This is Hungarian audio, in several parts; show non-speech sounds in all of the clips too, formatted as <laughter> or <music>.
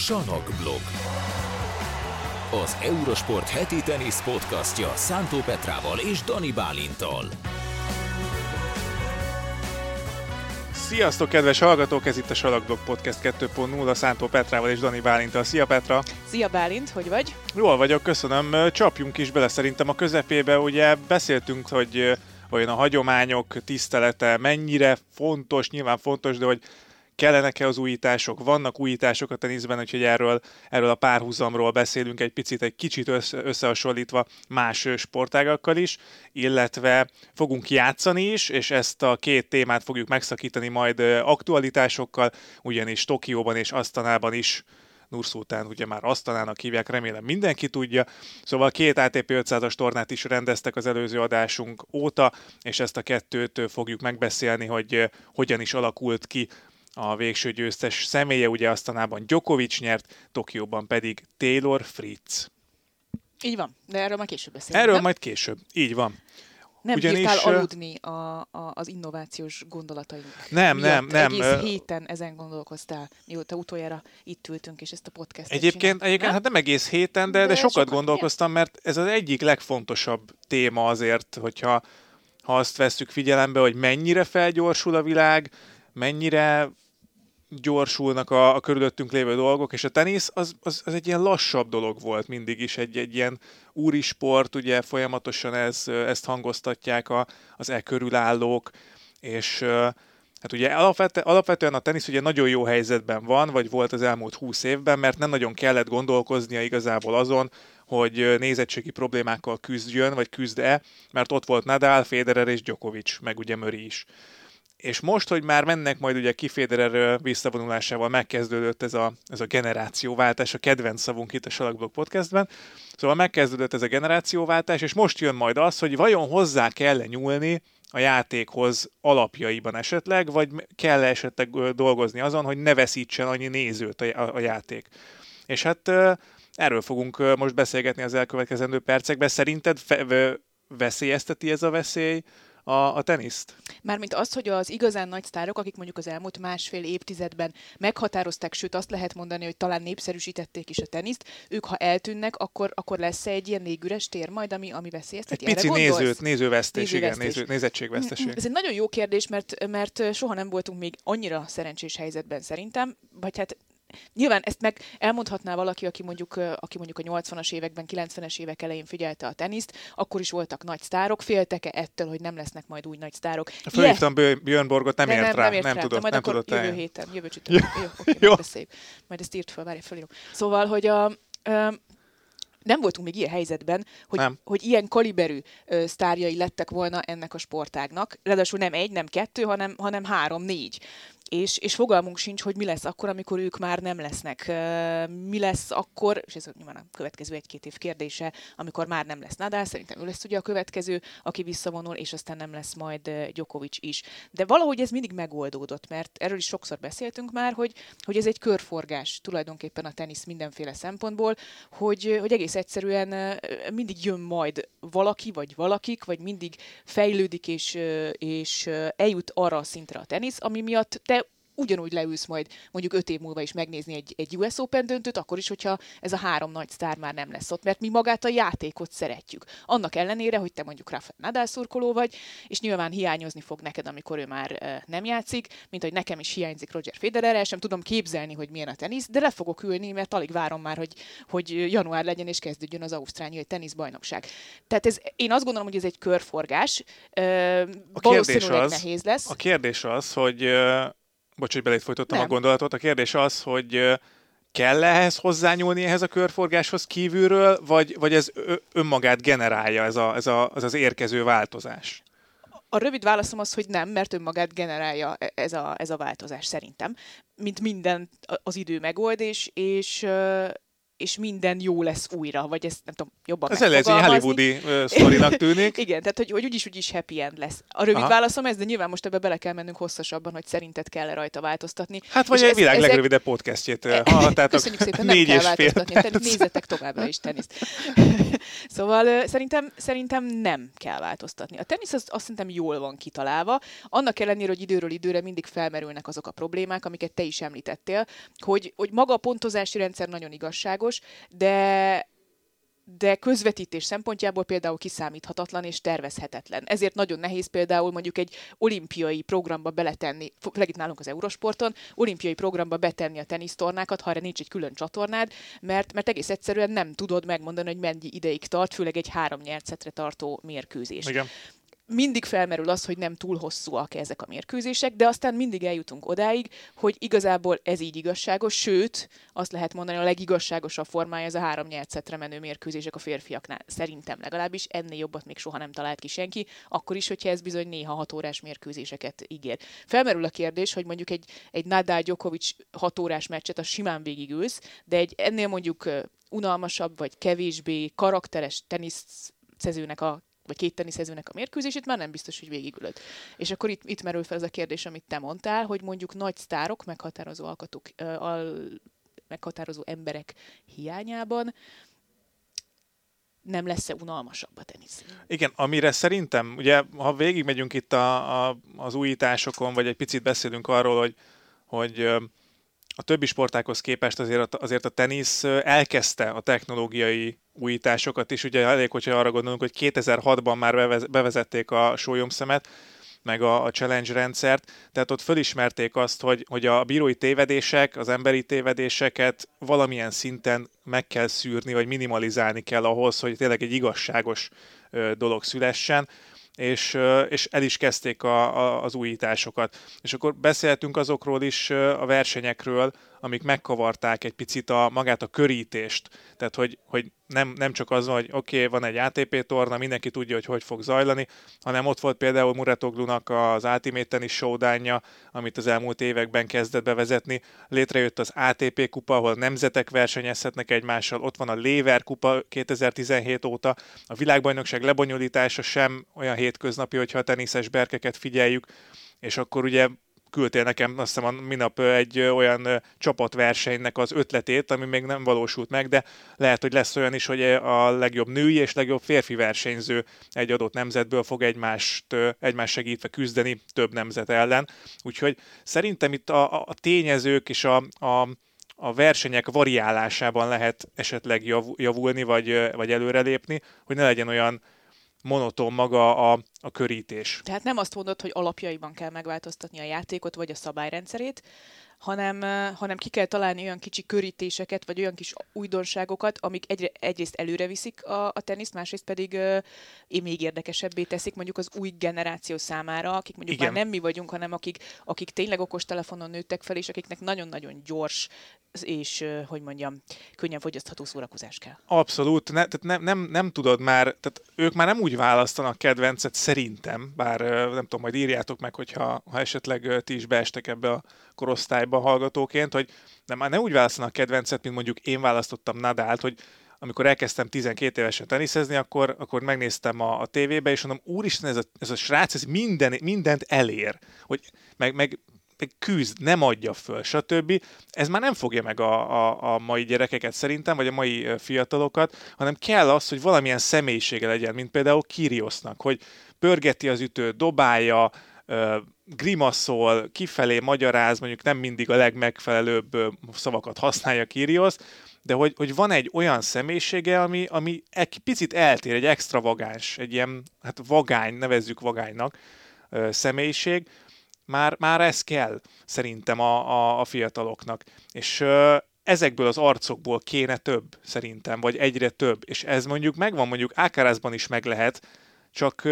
Sanokblog. Az Eurosport heti tenisz podcastja Szántó Petrával és Dani Bálintal. Sziasztok, kedves hallgatók! Ez itt a Salakblog Podcast 2.0 a Szántó Petrával és Dani Bálintal. Szia Petra! Szia Bálint, hogy vagy? Jól vagyok, köszönöm. Csapjunk is bele szerintem a közepébe. Ugye beszéltünk, hogy olyan a hagyományok tisztelete mennyire fontos, nyilván fontos, de hogy kellenek-e az újítások, vannak újítások a teniszben, úgyhogy erről, erről a párhuzamról beszélünk egy picit, egy kicsit össze, összehasonlítva más sportágakkal is, illetve fogunk játszani is, és ezt a két témát fogjuk megszakítani majd aktualitásokkal, ugyanis Tokióban és Asztanában is Nurszultán ugye már Asztanának hívják, remélem mindenki tudja. Szóval két ATP 500-as tornát is rendeztek az előző adásunk óta, és ezt a kettőt fogjuk megbeszélni, hogy hogyan is alakult ki a végső győztes személye, ugye aztánában Djokovic nyert, Tokióban pedig Taylor Fritz. Így van, de erről majd később beszélünk. Erről nem? majd később, így van. Nem Ugyanis, bírtál aludni a, a, az innovációs gondolataink Nem, miatt. nem, nem. Egész héten ezen gondolkoztál, mióta utoljára itt ültünk, és ezt a podcastet Egyébként, csinál. egyébként nem? hát nem egész héten, de, de, de sokat, sokat gondolkoztam, mert ez az egyik legfontosabb téma azért, hogyha ha azt vesszük figyelembe, hogy mennyire felgyorsul a világ, mennyire gyorsulnak a, a körülöttünk lévő dolgok, és a tenisz az, az, az egy ilyen lassabb dolog volt mindig is, egy, egy ilyen úri sport, ugye folyamatosan ez, ezt hangoztatják a, az e körülállók, és Hát ugye alapvetően, alapvetően a tenisz ugye nagyon jó helyzetben van, vagy volt az elmúlt húsz évben, mert nem nagyon kellett gondolkoznia igazából azon, hogy nézettségi problémákkal küzdjön, vagy küzd-e, mert ott volt Nadal, Federer és Djokovic, meg ugye Murray is. És most, hogy már mennek majd ugye Kiféderer visszavonulásával megkezdődött ez a, ez a generációváltás, a kedvenc szavunk itt a Salakblog podcastben, szóval megkezdődött ez a generációváltás, és most jön majd az, hogy vajon hozzá kell nyúlni a játékhoz alapjaiban esetleg, vagy kell esetleg dolgozni azon, hogy ne veszítsen annyi nézőt a, a játék. És hát erről fogunk most beszélgetni az elkövetkezendő percekben. Szerinted fe, veszélyezteti ez a veszély a, a teniszt? Mármint az, hogy az igazán nagy sztárok, akik mondjuk az elmúlt másfél évtizedben meghatározták, sőt azt lehet mondani, hogy talán népszerűsítették is a teniszt, ők ha eltűnnek, akkor, akkor lesz egy ilyen légüres tér majd, ami, ami veszélyezteti? Egy pici nézőt, nézővesztés, nézővesztés. igen, néző, nézettségveszteség. Ez egy nagyon jó kérdés, mert, mert soha nem voltunk még annyira szerencsés helyzetben szerintem, vagy hát Nyilván ezt meg elmondhatná valaki, aki mondjuk, aki mondjuk a 80-as években, 90-es évek elején figyelte a teniszt, akkor is voltak nagy sztárok, féltek-e ettől, hogy nem lesznek majd új nagy sztárok? Fölhívtam Björn Borgot, nem, ért nem, rá, nem, ért nem rá, tudott, nem akkor tudott jövő héten, jövő <laughs> csütörtök. Jó, okay, beszéljük. Majd ezt írt fel, várj, felírom. Szóval, hogy a, nem voltunk még ilyen helyzetben, hogy, hogy ilyen kaliberű ö, sztárjai lettek volna ennek a sportágnak. Ráadásul nem egy, nem kettő, hanem, hanem három, négy és, és fogalmunk sincs, hogy mi lesz akkor, amikor ők már nem lesznek. Mi lesz akkor, és ez nyilván a következő egy-két év kérdése, amikor már nem lesz Nadal, szerintem ő lesz ugye a következő, aki visszavonul, és aztán nem lesz majd Djokovic is. De valahogy ez mindig megoldódott, mert erről is sokszor beszéltünk már, hogy, hogy ez egy körforgás tulajdonképpen a tenisz mindenféle szempontból, hogy, hogy egész egyszerűen mindig jön majd valaki, vagy valakik, vagy mindig fejlődik, és, és eljut arra a szintre a tenisz, ami miatt te ugyanúgy leülsz majd mondjuk öt év múlva is megnézni egy, egy US Open döntőt, akkor is, hogyha ez a három nagy sztár már nem lesz ott, mert mi magát a játékot szeretjük. Annak ellenére, hogy te mondjuk Rafael Nadal szurkoló vagy, és nyilván hiányozni fog neked, amikor ő már nem játszik, mint hogy nekem is hiányzik Roger Federer, el sem tudom képzelni, hogy milyen a tenisz, de le fogok ülni, mert alig várom már, hogy, hogy január legyen és kezdődjön az Ausztráliai teniszbajnokság. Tehát ez, én azt gondolom, hogy ez egy körforgás. A kérdés az, nehéz lesz. A kérdés az, hogy bocs, hogy belét folytottam Nem. a gondolatot. A kérdés az, hogy kell ehhez hozzányúlni ehhez a körforgáshoz kívülről, vagy, vagy ez önmagát generálja ez, a, ez, a, ez az érkező változás? A rövid válaszom az, hogy nem, mert önmagát generálja e, ez a, ez a változás szerintem. Mint minden az idő megold, és, és és minden jó lesz újra, vagy ezt nem tudom, jobban Ez egy hollywoodi sztorinak tűnik. <laughs> Igen, tehát hogy, hogy úgyis, úgyis happy end lesz. A rövid Aha. válaszom ez, de nyilván most ebbe bele kell mennünk hosszasabban, hogy szerinted kell -e rajta változtatni. Hát vagy és egy ez, világ ezek... legrövidebb podcastjét hallhattátok. Köszönjük szépen, nem kell változtatni, tehát nézzetek továbbra is teniszt. <laughs> szóval szerintem, szerintem nem kell változtatni. A tenisz az, azt szerintem jól van kitalálva, annak ellenére, hogy időről időre mindig felmerülnek azok a problémák, amiket te is említettél, hogy, hogy maga a pontozási rendszer nagyon igazságos, de de közvetítés szempontjából például kiszámíthatatlan és tervezhetetlen. Ezért nagyon nehéz például mondjuk egy olimpiai programba beletenni, főleg itt nálunk az Eurosporton, olimpiai programba betenni a tenisztornákat, ha erre nincs egy külön csatornád, mert, mert egész egyszerűen nem tudod megmondani, hogy mennyi ideig tart, főleg egy három nyercetre tartó mérkőzés. Igen mindig felmerül az, hogy nem túl hosszúak ezek a mérkőzések, de aztán mindig eljutunk odáig, hogy igazából ez így igazságos, sőt, azt lehet mondani, a legigazságosabb formája ez a három nyert menő mérkőzések a férfiaknál. Szerintem legalábbis ennél jobbat még soha nem talált ki senki, akkor is, hogyha ez bizony néha hat órás mérkőzéseket ígér. Felmerül a kérdés, hogy mondjuk egy, egy Nadal Djokovic hat órás meccset a simán végigülsz, de egy ennél mondjuk unalmasabb vagy kevésbé karakteres teniszezőnek a vagy két teniszezőnek a mérkőzését, már nem biztos, hogy végigülöd. És akkor itt, itt merül fel ez a kérdés, amit te mondtál, hogy mondjuk nagy sztárok, meghatározó alkatuk, al, meghatározó emberek hiányában nem lesz-e unalmasabb a tenisz? Igen, amire szerintem, ugye, ha végigmegyünk itt a, a, az újításokon, vagy egy picit beszélünk arról, hogy, hogy a többi sportákhoz képest azért, azért a tenisz elkezdte a technológiai újításokat is. Ugye elég, hogyha arra gondolunk, hogy 2006-ban már bevezették a sólyomszemet, meg a, a challenge rendszert, tehát ott fölismerték azt, hogy, hogy a bírói tévedések, az emberi tévedéseket valamilyen szinten meg kell szűrni, vagy minimalizálni kell ahhoz, hogy tényleg egy igazságos dolog szülessen és, és el is kezdték a, a, az újításokat. És akkor beszéltünk azokról is a versenyekről, amik megkavarták egy picit a, magát a körítést. Tehát, hogy, hogy nem, nem csak az, hogy oké, okay, van egy ATP torna, mindenki tudja, hogy hogy fog zajlani, hanem ott volt például Muratoglunak az Ultimate Tennis showdown amit az elmúlt években kezdett bevezetni. Létrejött az ATP kupa, ahol nemzetek versenyezhetnek egymással, ott van a Lever kupa 2017 óta, a világbajnokság lebonyolítása sem olyan hétköznapi, hogyha a teniszes berkeket figyeljük, és akkor ugye küldtél nekem azt hiszem minap egy olyan csapatversenynek az ötletét, ami még nem valósult meg, de lehet, hogy lesz olyan is, hogy a legjobb női és legjobb férfi versenyző egy adott nemzetből fog egymást, egymás segítve küzdeni több nemzet ellen. Úgyhogy szerintem itt a, a tényezők és a, a a versenyek variálásában lehet esetleg javulni, vagy, vagy előrelépni, hogy ne legyen olyan monoton maga a, a körítés. Tehát nem azt mondod, hogy alapjaiban kell megváltoztatni a játékot vagy a szabályrendszerét, hanem, hanem ki kell találni olyan kicsi körítéseket, vagy olyan kis újdonságokat, amik egyre, egyrészt előre viszik a, a teniszt, másrészt pedig uh, én még érdekesebbé teszik mondjuk az új generáció számára, akik mondjuk Igen. már nem mi vagyunk, hanem akik, akik tényleg okostelefonon nőttek fel, és akiknek nagyon-nagyon gyors és, hogy mondjam, könnyen fogyasztható szórakozás kell. Abszolút, ne, tehát nem, nem, nem tudod már, tehát ők már nem úgy választanak kedvencet szerintem, bár nem tudom, majd írjátok meg, hogyha ha esetleg ti is beestek ebbe a korosztályba hallgatóként, hogy nem, már nem úgy választanak kedvencet, mint mondjuk én választottam Nadált, hogy amikor elkezdtem 12 évesen teniszezni, akkor, akkor megnéztem a, a tévébe, és mondom, úristen, ez a, ez a srác, ez minden, mindent elér. Hogy, meg, meg meg küzd, nem adja föl, stb. Ez már nem fogja meg a, a, a mai gyerekeket szerintem, vagy a mai fiatalokat, hanem kell az, hogy valamilyen személyisége legyen, mint például Kiriosnak, hogy pörgeti az ütőt, dobálja, grimaszol, kifelé magyaráz, mondjuk nem mindig a legmegfelelőbb szavakat használja Kirios, de hogy, hogy van egy olyan személyisége, ami, ami egy picit eltér, egy extravagáns, egy ilyen, hát vagány, nevezzük vagánynak személyiség, már, már ez kell szerintem a, a, a fiataloknak. És ezekből az arcokból kéne több szerintem, vagy egyre több. És ez mondjuk megvan, mondjuk Ákárázban is meg lehet, csak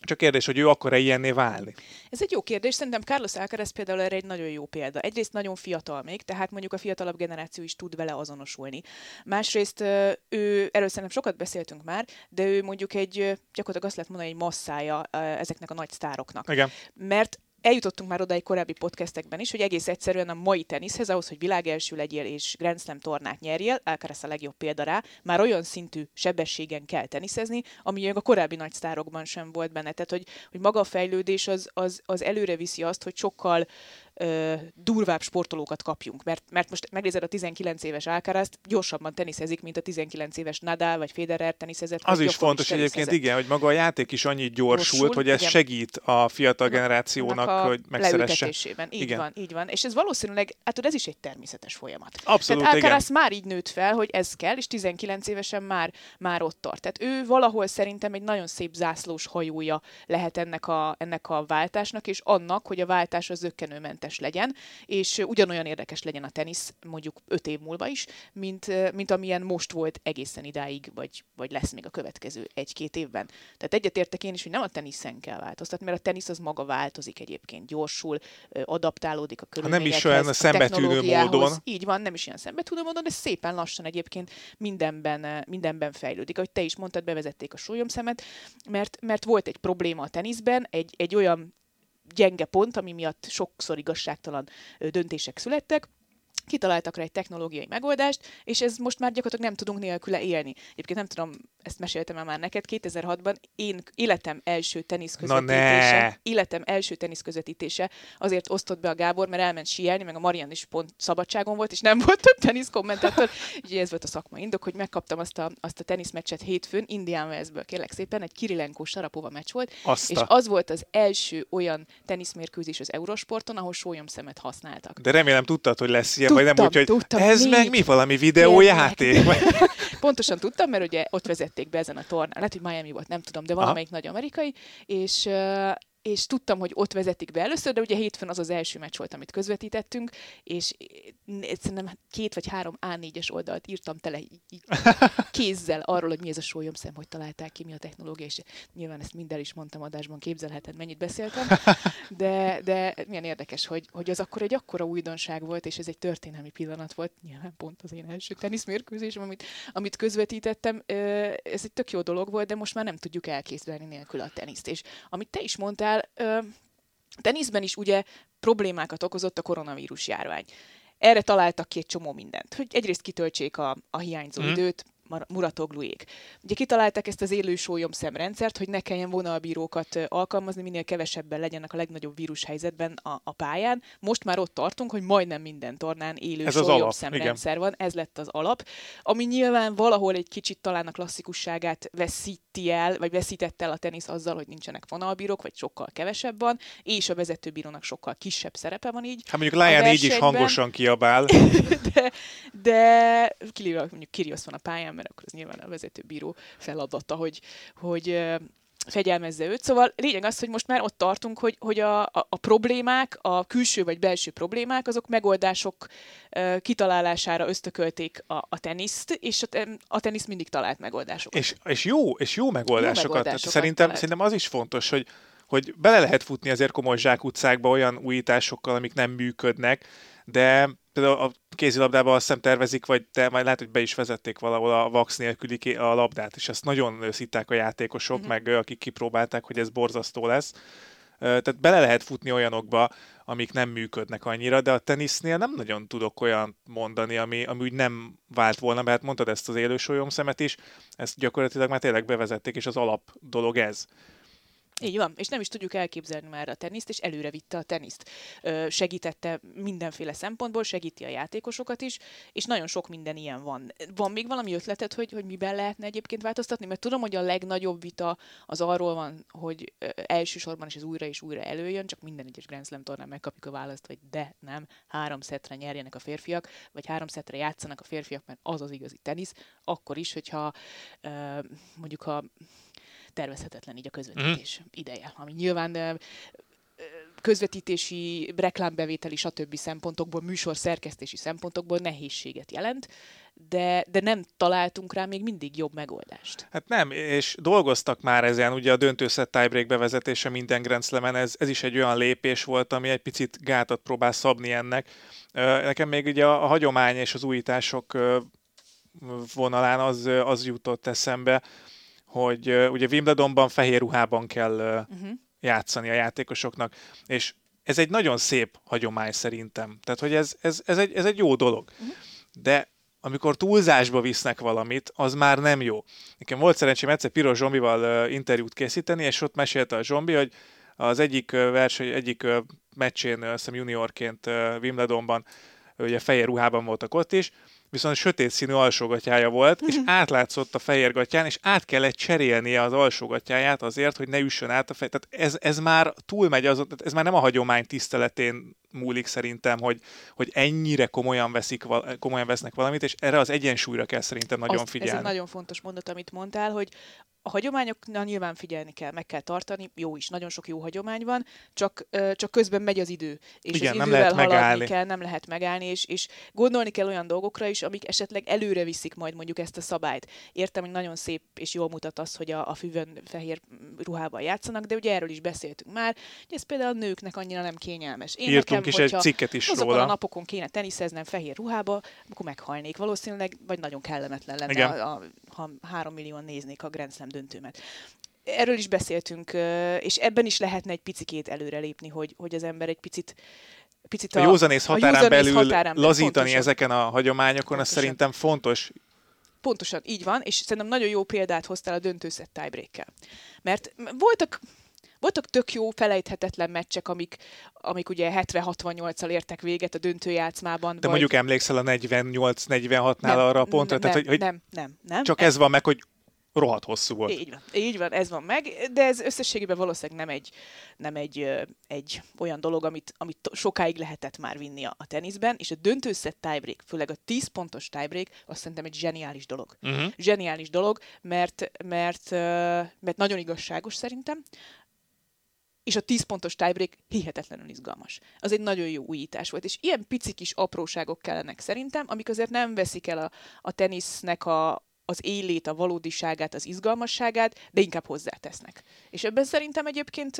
csak kérdés, hogy ő akar-e ilyenné válni? Ez egy jó kérdés. Szerintem Carlos Alcaraz például erre egy nagyon jó példa. Egyrészt nagyon fiatal még, tehát mondjuk a fiatalabb generáció is tud vele azonosulni. Másrészt ő, erről szerintem sokat beszéltünk már, de ő mondjuk egy, gyakorlatilag azt lehet mondani, egy masszája ezeknek a nagy sztároknak. Igen. Mert eljutottunk már odáig korábbi podcastekben is, hogy egész egyszerűen a mai teniszhez, ahhoz, hogy világelső legyél és Grand Slam tornát nyerjél, Alcaraz a legjobb példa rá, már olyan szintű sebességen kell teniszezni, ami még a korábbi nagy sztárokban sem volt benne. Tehát, hogy, hogy maga a fejlődés az, az, az előre viszi azt, hogy sokkal ö, durvább sportolókat kapjunk. Mert, mert most megnézed a 19 éves alcaraz gyorsabban teniszezik, mint a 19 éves Nadal vagy Federer teniszezett. Az is fontos egyébként, igen, hogy maga a játék is annyit gyorsult, Gyorsul, hogy ez igen. segít a fiatal generációnak, a hogy megszeresse. Így igen. van, így van. És ez valószínűleg, hát ez is egy természetes folyamat. Abszolút, Tehát Alcaraz már így nőtt fel, hogy ez kell, és 19 évesen már, már ott tart. Tehát ő valahol szerintem egy nagyon szép zászlós hajója lehet ennek a, ennek a váltásnak, és annak, hogy a váltás az zöggenőmentes érdekes legyen, és ugyanolyan érdekes legyen a tenisz mondjuk öt év múlva is, mint, mint amilyen most volt egészen idáig, vagy, vagy lesz még a következő egy-két évben. Tehát egyetértek én is, hogy nem a teniszen kell változtatni, mert a tenisz az maga változik egyébként, gyorsul, adaptálódik a körülményekhez, Nem is olyan a szembetűnő módon. Így van, nem is ilyen szembetűnő módon, de szépen lassan egyébként mindenben, mindenben fejlődik. Ahogy te is mondtad, bevezették a súlyomszemet, mert, mert volt egy probléma a teniszben, egy, egy olyan gyenge pont, ami miatt sokszor igazságtalan döntések születtek, kitaláltak rá egy technológiai megoldást, és ez most már gyakorlatilag nem tudunk nélküle élni. Egyébként nem tudom, ezt meséltem már neked, 2006-ban én életem első tenisz közvetítése, életem első tenisz közvetítése azért osztott be a Gábor, mert elment síelni, meg a Marian is pont szabadságon volt, és nem volt több tenisz kommentátor. <laughs> Ugye ez volt a szakmai indok, hogy megkaptam azt a, azt a teniszmeccset hétfőn, Indian Wellsből, kérlek szépen, egy Kirilenko Sarapova meccs volt, Azta. és az volt az első olyan teniszmérkőzés az Eurosporton, ahol sólyomszemet használtak. De remélem tudtad, hogy lesz ilyen, tudtam, vagy nem úgy, hogy tudtam, ez négy. meg mi valami videójáték? <laughs> Pontosan tudtam, mert ugye ott vezették be ezen a tornán. Lehet, hogy Miami volt, nem tudom, de valamelyik Aha. nagy amerikai, és és tudtam, hogy ott vezetik be először, de ugye hétfőn az az első meccs volt, amit közvetítettünk, és szerintem két vagy három A4-es oldalt írtam tele így, kézzel arról, hogy mi ez a sólyomszem, hogy találták ki, mi a technológia, és nyilván ezt minden is mondtam adásban, képzelheted, mennyit beszéltem, de, de milyen érdekes, hogy, hogy az akkor egy akkora újdonság volt, és ez egy történelmi pillanat volt, nyilván pont az én első teniszmérkőzésem, amit, amit közvetítettem, ez egy tök jó dolog volt, de most már nem tudjuk elkészíteni nélkül a teniszt, és amit te is mondtál, mivel ö, teniszben is ugye problémákat okozott a koronavírus járvány. Erre találtak ki egy csomó mindent, hogy egyrészt kitöltsék a, a hiányzó mm. időt, Muratogluék. Ugye kitalálták ezt az élő sólyom szemrendszert, hogy ne kelljen vonalbírókat alkalmazni, minél kevesebben legyenek a legnagyobb vírushelyzetben a, a pályán. Most már ott tartunk, hogy majdnem minden tornán élő ez sólyom szemrendszer van, ez lett az alap, ami nyilván valahol egy kicsit talán a klasszikusságát veszíti el, vagy veszítette el a tenisz azzal, hogy nincsenek vonalbírók, vagy sokkal kevesebb van, és a vezetőbírónak sokkal kisebb szerepe van így. Hát mondjuk Lion így is hangosan kiabál. <laughs> de, de mondjuk Kyrgios van a pályán, mert akkor ez nyilván a vezetőbíró feladata, hogy, hogy fegyelmezze őt. Szóval lényeg az, hogy most már ott tartunk, hogy, hogy a, a, a problémák, a külső vagy belső problémák, azok megoldások uh, kitalálására ösztökölték a, a teniszt, és a, a tenisz mindig talált megoldásokat. És, és jó, és jó megoldásokat. Jó megoldásokat szerintem, szerintem az is fontos, hogy hogy bele lehet futni azért komoly zsákutcákba olyan újításokkal, amik nem működnek, de például a kézilabdában azt hiszem tervezik, vagy te majd lehet, hogy be is vezették valahol a vax nélküli a labdát, és ezt nagyon szitták a játékosok, mm-hmm. meg akik kipróbálták, hogy ez borzasztó lesz. Tehát bele lehet futni olyanokba, amik nem működnek annyira, de a tenisznél nem nagyon tudok olyan mondani, ami, ami úgy nem vált volna, mert mondtad ezt az élő szemet is, ezt gyakorlatilag már tényleg bevezették, és az alap dolog ez. Így van, és nem is tudjuk elképzelni már a teniszt, és előre vitte a teniszt. segítette mindenféle szempontból, segíti a játékosokat is, és nagyon sok minden ilyen van. Van még valami ötleted, hogy, hogy miben lehetne egyébként változtatni? Mert tudom, hogy a legnagyobb vita az arról van, hogy elsősorban is ez újra és újra előjön, csak minden egyes Grand Slam tornán megkapjuk a választ, hogy de nem, három szetre nyerjenek a férfiak, vagy három szetre játszanak a férfiak, mert az az igazi tenisz, akkor is, hogyha mondjuk a tervezhetetlen így a közvetítés mm. ideje, ami nyilván közvetítési, reklámbevételi, stb. szempontokból, műsor szerkesztési szempontokból nehézséget jelent, de, de nem találtunk rá még mindig jobb megoldást. Hát nem, és dolgoztak már ezen, ugye a döntőszett tiebreak bevezetése minden Grand Slam-en, ez, ez is egy olyan lépés volt, ami egy picit gátat próbál szabni ennek. Nekem még ugye a, a hagyomány és az újítások vonalán az, az jutott eszembe, hogy uh, ugye Wimbledonban fehér ruhában kell uh, uh-huh. játszani a játékosoknak, és ez egy nagyon szép hagyomány szerintem. Tehát, hogy ez, ez, ez, egy, ez egy jó dolog. Uh-huh. De amikor túlzásba visznek valamit, az már nem jó. Nekem volt szerencsém egyszer Piros Zsombival uh, interjút készíteni, és ott mesélte a Zsombi, hogy az egyik uh, verseny, egyik uh, meccsén, azt hiszem juniorként Wimbledonban, ugye fehér ruhában voltak ott is, viszont sötét színű alsógatyája volt, és átlátszott a fehér gatyán, és át kellett cserélnie az alsógatyáját azért, hogy ne üssön át a fej. Tehát ez, ez már túlmegy, az, ez már nem a hagyomány tiszteletén múlik szerintem, hogy, hogy ennyire komolyan, veszik, komolyan vesznek valamit, és erre az egyensúlyra kell szerintem nagyon Azt, figyelni. Ez egy nagyon fontos mondat, amit mondtál, hogy a hagyományoknál nyilván figyelni kell, meg kell tartani, jó is, nagyon sok jó hagyomány van, csak, csak közben megy az idő, és Igen, az nem lehet haladni megállni. kell, nem lehet megállni, és, és gondolni kell olyan dolgokra is, amik esetleg előre viszik majd mondjuk ezt a szabályt. Értem, hogy nagyon szép és jól mutat az, hogy a, a füvön fehér ruhában játszanak, de ugye erről is beszéltünk már, hogy ez például a nőknek annyira nem kényelmes. Én Írtunk nekem, is egy cikket is azokon róla. a napokon kéne teniszeznem fehér ruhába, akkor meghalnék valószínűleg, vagy nagyon kellemetlen lenne, a, a, ha három millióan néznék a Grand Slam döntőmet erről is beszéltünk, és ebben is lehetne egy picikét előrelépni, hogy, hogy az ember egy picit picit a, a józanész határán, a belül határán lazítani pontosan. ezeken a hagyományokon, az szerintem fontos. Pontosan, így van, és szerintem nagyon jó példát hoztál a döntőszett tiebreak Mert voltak voltak tök jó, felejthetetlen meccsek, amik, amik ugye 70-68-al értek véget a döntőjátszmában. De vagy... mondjuk emlékszel a 48-46-nál arra a pontra? Nem, tehát, hogy, hogy nem, nem, nem. Csak ez van meg, hogy rohadt hosszú volt. Így van, így van, ez van meg, de ez összességében valószínűleg nem egy, nem egy, egy olyan dolog, amit, amit sokáig lehetett már vinni a, a teniszben, és a döntőszett tiebreak, főleg a 10 pontos tiebreak, azt szerintem egy zseniális dolog. Uh-huh. Zseniális dolog, mert, mert, mert nagyon igazságos szerintem, és a 10 pontos tiebreak hihetetlenül izgalmas. Az egy nagyon jó újítás volt, és ilyen pici kis apróságok kellenek szerintem, amik azért nem veszik el a, a tenisznek a, az élét, a valódiságát, az izgalmasságát, de inkább hozzátesznek. És ebben szerintem egyébként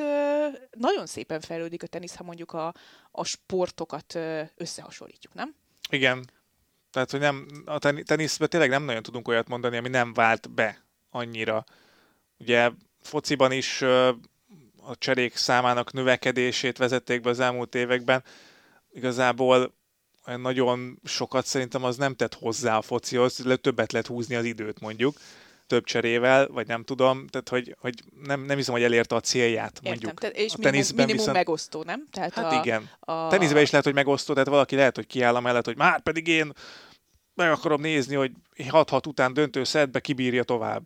nagyon szépen fejlődik a tenisz, ha mondjuk a, a sportokat összehasonlítjuk, nem? Igen. Tehát, hogy nem, a teniszben tényleg nem nagyon tudunk olyat mondani, ami nem vált be annyira. Ugye fociban is a cserék számának növekedését vezették be az elmúlt években. Igazából olyan nagyon sokat szerintem az nem tett hozzá a focihoz, többet lehet húzni az időt mondjuk több cserével, vagy nem tudom, tehát hogy, hogy nem, nem hiszem, hogy elérte a célját mondjuk. Értem, és a teniszben minimum viszont... megosztó, nem? Tehát hát a, igen. A... Teniszben is lehet, hogy megosztó, tehát valaki lehet, hogy kiáll a mellett, hogy már pedig én meg akarom nézni, hogy 6-6 után döntő szedbe kibírja tovább.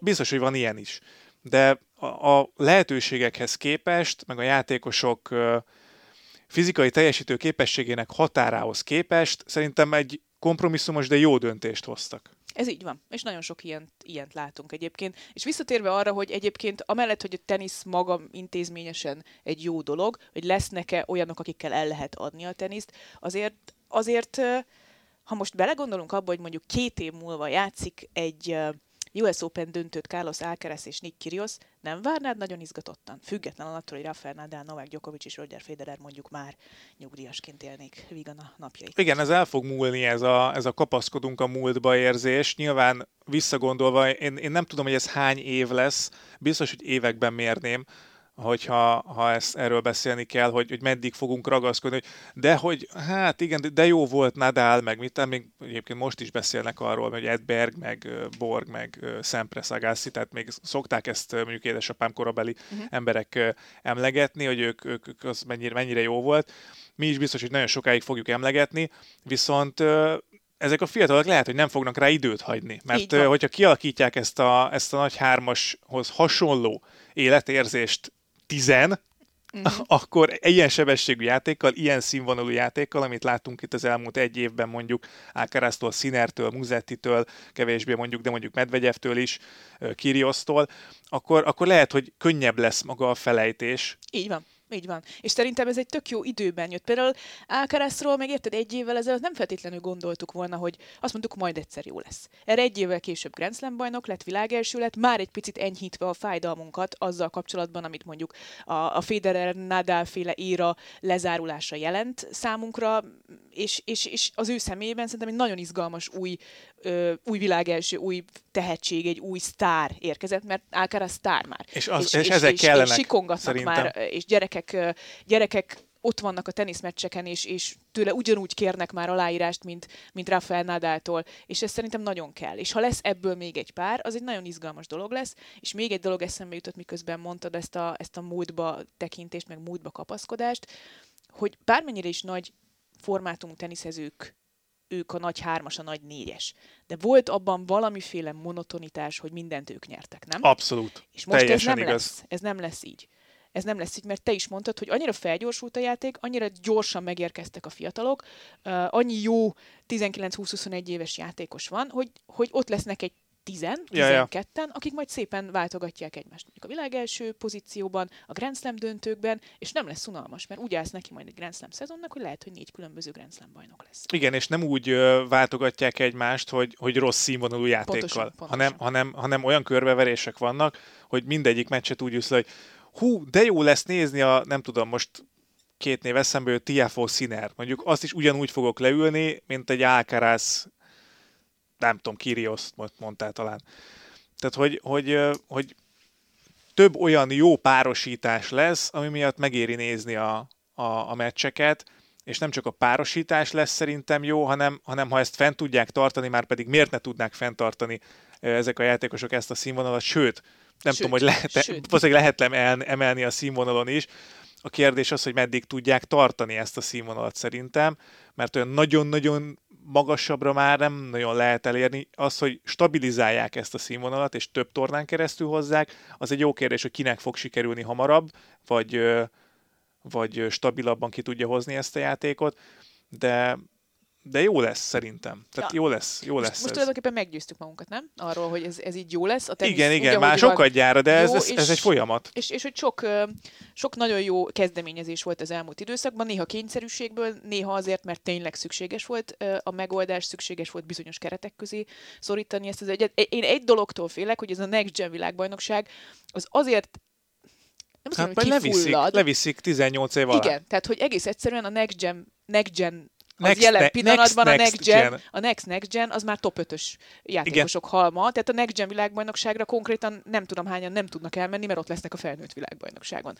Biztos, hogy van ilyen is. De a, lehetőségekhez képest, meg a játékosok fizikai teljesítő képességének határához képest szerintem egy kompromisszumos, de jó döntést hoztak. Ez így van, és nagyon sok ilyent, ilyent látunk egyébként. És visszatérve arra, hogy egyébként amellett, hogy a tenisz maga intézményesen egy jó dolog, hogy lesznek-e olyanok, akikkel el lehet adni a teniszt, azért, azért ha most belegondolunk abba, hogy mondjuk két év múlva játszik egy US Open döntőt Carlos Alcaraz és Nick Kyrgios, nem várnád nagyon izgatottan? Függetlenül attól, hogy Rafael Nadal, Novak Djokovic és Roger Federer mondjuk már nyugdíjasként élnék vígan a napjait. Igen, ez el fog múlni, ez a, ez a kapaszkodunk a múltba érzés. Nyilván visszagondolva, én, én nem tudom, hogy ez hány év lesz, biztos, hogy években mérném, hogyha ha ezt erről beszélni kell, hogy, hogy meddig fogunk ragaszkodni, hogy de hogy, hát igen, de jó volt Nadal, meg mit, még egyébként most is beszélnek arról, hogy Edberg, meg Borg, meg Szempres Agassi, tehát még szokták ezt mondjuk édesapám korabeli uh-huh. emberek emlegetni, hogy ők, ők, ők az mennyire, mennyire jó volt. Mi is biztos, hogy nagyon sokáig fogjuk emlegetni, viszont ezek a fiatalok lehet, hogy nem fognak rá időt hagyni, mert hogyha kialakítják ezt a, ezt a nagy hármashoz hasonló életérzést tizen, uh-huh. <laughs> akkor ilyen sebességű játékkal, ilyen színvonalú játékkal, amit láttunk itt az elmúlt egy évben mondjuk Ákárásztól, Sinertől, Muzettitől, kevésbé mondjuk, de mondjuk Medvegyevtől is, Kiriosztól, akkor, akkor lehet, hogy könnyebb lesz maga a felejtés. Így van. Így van. És szerintem ez egy tök jó időben jött. Például Alcarazról meg érted, egy évvel ezelőtt nem feltétlenül gondoltuk volna, hogy azt mondtuk, majd egyszer jó lesz. Erre egy évvel később Grand Slam bajnok lett, világelső lett, már egy picit enyhítve a fájdalmunkat azzal kapcsolatban, amit mondjuk a, a Federer-Nadal féle éra lezárulása jelent számunkra, és, és, és az ő személyében szerintem egy nagyon izgalmas új, ö, új világelső, új tehetség, egy új sztár érkezett, mert Alcaraz sztár már. És, az, és, és, és ezek és, kellenek, és sikongatnak szerintem. már, és gyerekek, gyerekek ott vannak a teniszmeccseken, és, és tőle ugyanúgy kérnek már aláírást, mint, mint Rafael Nadáltól, és ez szerintem nagyon kell. És ha lesz ebből még egy pár, az egy nagyon izgalmas dolog lesz, és még egy dolog eszembe jutott, miközben mondtad ezt a, ezt a múltba tekintést, meg múltba kapaszkodást, hogy bármennyire is nagy formátum teniszezők ők a nagy hármas, a nagy négyes. De volt abban valamiféle monotonitás, hogy mindent ők nyertek, nem? Abszolút. És most Teljesen ez nem igaz. lesz. Ez nem lesz így. Ez nem lesz így, mert te is mondtad, hogy annyira felgyorsult a játék, annyira gyorsan megérkeztek a fiatalok, uh, annyi jó 19-20-21 éves játékos van, hogy, hogy ott lesznek egy 10 12-en, ja, ja. akik majd szépen váltogatják egymást mondjuk a világ első pozícióban, a Grand Slam döntőkben, és nem lesz unalmas, mert úgy állsz neki majd egy Grand Slam szezonnak, hogy lehet, hogy négy különböző Grand Slam bajnok lesz. Igen, és nem úgy váltogatják egymást, hogy, hogy rossz színvonalú játékkal, pontosan, pontosan. Hanem, hanem, hanem olyan körbeverések vannak, hogy mindegyik meccset úgy üsz, hogy hú, de jó lesz nézni a, nem tudom, most két név eszembe jött, Tiafo Sinner. Mondjuk azt is ugyanúgy fogok leülni, mint egy Alcaraz nem tudom, Kirios mondtál talán. Tehát, hogy, hogy, hogy több olyan jó párosítás lesz, ami miatt megéri nézni a, a, a meccseket, és nem csak a párosítás lesz szerintem jó, hanem, hanem ha ezt fent tudják tartani, már pedig miért ne tudnák fenntartani ezek a játékosok ezt a színvonalat, sőt, nem sőt, tudom, hogy lehet, valószínűleg lehet emelni a színvonalon is. A kérdés az, hogy meddig tudják tartani ezt a színvonalat szerintem, mert olyan nagyon-nagyon magasabbra már nem nagyon lehet elérni. Az, hogy stabilizálják ezt a színvonalat, és több tornán keresztül hozzák, az egy jó kérdés, hogy kinek fog sikerülni hamarabb, vagy, vagy stabilabban ki tudja hozni ezt a játékot, de de jó lesz szerintem. Tehát ja. jó lesz, jó most, lesz Most ez. tulajdonképpen meggyőztük magunkat, nem? Arról, hogy ez, ez így jó lesz. A tenisz, igen, igen, már sokat gyára, de ez, ez, ez egy folyamat. És, és hogy sok, sok nagyon jó kezdeményezés volt az elmúlt időszakban, néha kényszerűségből, néha azért, mert tényleg szükséges volt a megoldás, szükséges volt bizonyos keretek közé szorítani ezt az egyet. Én egy dologtól félek, hogy ez a Next Gen világbajnokság az azért nem hát mondom, leviszik, leviszik 18 év alatt. Igen, tehát hogy egész egyszerűen a Next Gen, next gen Next, az jelen ne, pillanatban next, a Next Gen, gen, a Next Next Gen az már top 5-ös játékosok Igen. halma, tehát a Next Gen világbajnokságra konkrétan nem tudom hányan nem tudnak elmenni, mert ott lesznek a felnőtt világbajnokságon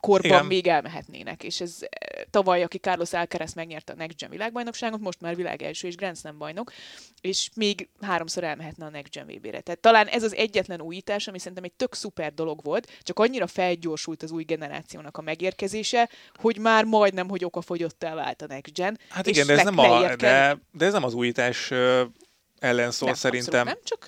korban Igen. még elmehetnének. És ez eh, tavaly, aki Carlos Alcaraz megnyerte a Next Gen világbajnokságot, most már világ első és Grand Slam bajnok, és még háromszor elmehetne a Next Gen VB-re. Tehát talán ez az egyetlen újítás, ami szerintem egy tök szuper dolog volt, csak annyira felgyorsult az új generációnak a megérkezése, hogy már majdnem, hogy okafogyottá vált a Next Gen. Hát igen, de ez, nem a, de, de ez nem az újítás ellen szól nem, szerintem. Nem, csak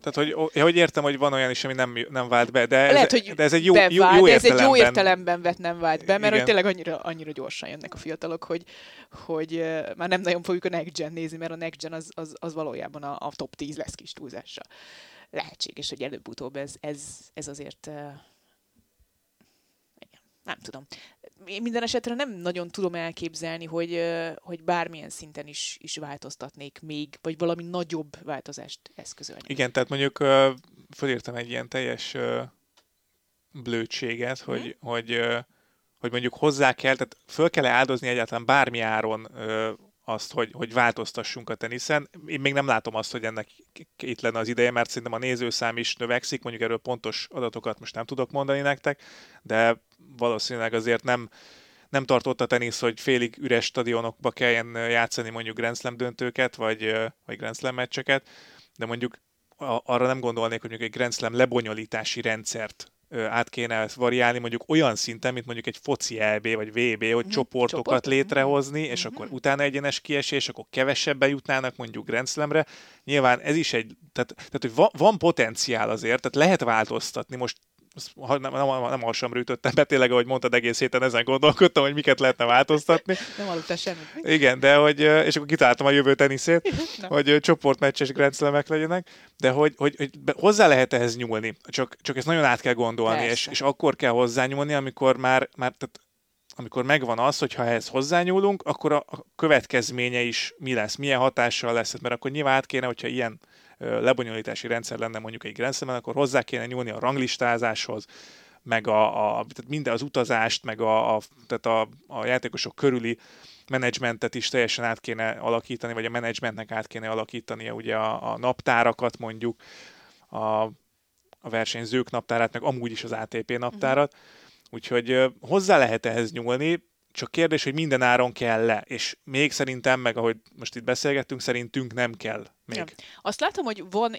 tehát, hogy, hogy értem, hogy van olyan is, ami nem, nem vált be, de ez, Lehet, hogy de ez egy jó, bevált, jó, jó ez egy jó értelemben vett nem vált be, mert hogy tényleg annyira, annyira gyorsan jönnek a fiatalok, hogy, hogy uh, már nem nagyon fogjuk a Next Gen nézni, mert a Next Gen az, az, az valójában a, a top 10 lesz kis túlzással. Lehetséges, hogy előbb-utóbb ez, ez, ez azért uh, nem tudom. Én minden esetre nem nagyon tudom elképzelni, hogy, hogy bármilyen szinten is, is változtatnék még, vagy valami nagyobb változást eszközölni. Igen, tehát mondjuk fölírtam egy ilyen teljes blödséget, hogy, hmm. hogy, hogy mondjuk hozzá kell, tehát föl kell áldozni egyáltalán bármi áron azt, hogy, hogy változtassunk a teniszen. Én még nem látom azt, hogy ennek itt lenne az ideje, mert szerintem a nézőszám is növekszik, mondjuk erről pontos adatokat most nem tudok mondani nektek, de valószínűleg azért nem, nem tartott a tenisz, hogy félig üres stadionokba kelljen játszani mondjuk Grand Slam döntőket, vagy, vagy Grand Slam meccseket, de mondjuk arra nem gondolnék, hogy mondjuk egy Grand Slam lebonyolítási rendszert át kéne variálni mondjuk olyan szinten, mint mondjuk egy foci EB vagy VB, hogy mm, csoportokat csoport? létrehozni, és mm-hmm. akkor utána egyenes kiesés, akkor kevesebben jutnának mondjuk Grand Slamre. Nyilván ez is egy, tehát, tehát hogy van, van potenciál azért, tehát lehet változtatni. Most nem, nem, nem hasamra ütöttem be, tényleg, ahogy mondtad, egész héten ezen gondolkodtam, hogy miket lehetne változtatni. <laughs> nem aludtál semmit. Igen, de hogy, és akkor kitaláltam a jövő teniszét, <laughs> hogy csoportmeccses Grand Slam-ek legyenek, de hogy, hogy, hogy hozzá lehet ehhez nyúlni, csak, csak ezt nagyon át kell gondolni, és, és akkor kell hozzányúlni, amikor már, már tehát amikor megvan az, hogy ha ehhez hozzányúlunk, akkor a, a következménye is mi lesz, milyen hatással lesz, mert akkor nyilván át kéne, hogyha ilyen lebonyolítási rendszer lenne mondjuk egy Grand akkor hozzá kéne nyúlni a ranglistázáshoz, meg a, a tehát minden az utazást, meg a, a, tehát a, a játékosok körüli menedzsmentet is teljesen át kéne alakítani, vagy a menedzsmentnek át kéne alakítania ugye a, a naptárakat mondjuk, a, a versenyzők naptárát, meg amúgy is az ATP naptárat. Uh-huh. Úgyhogy hozzá lehet ehhez nyúlni, csak kérdés, hogy minden áron kell le, és még szerintem, meg ahogy most itt beszélgettünk, szerintünk nem kell még. Ja. Azt látom, hogy van,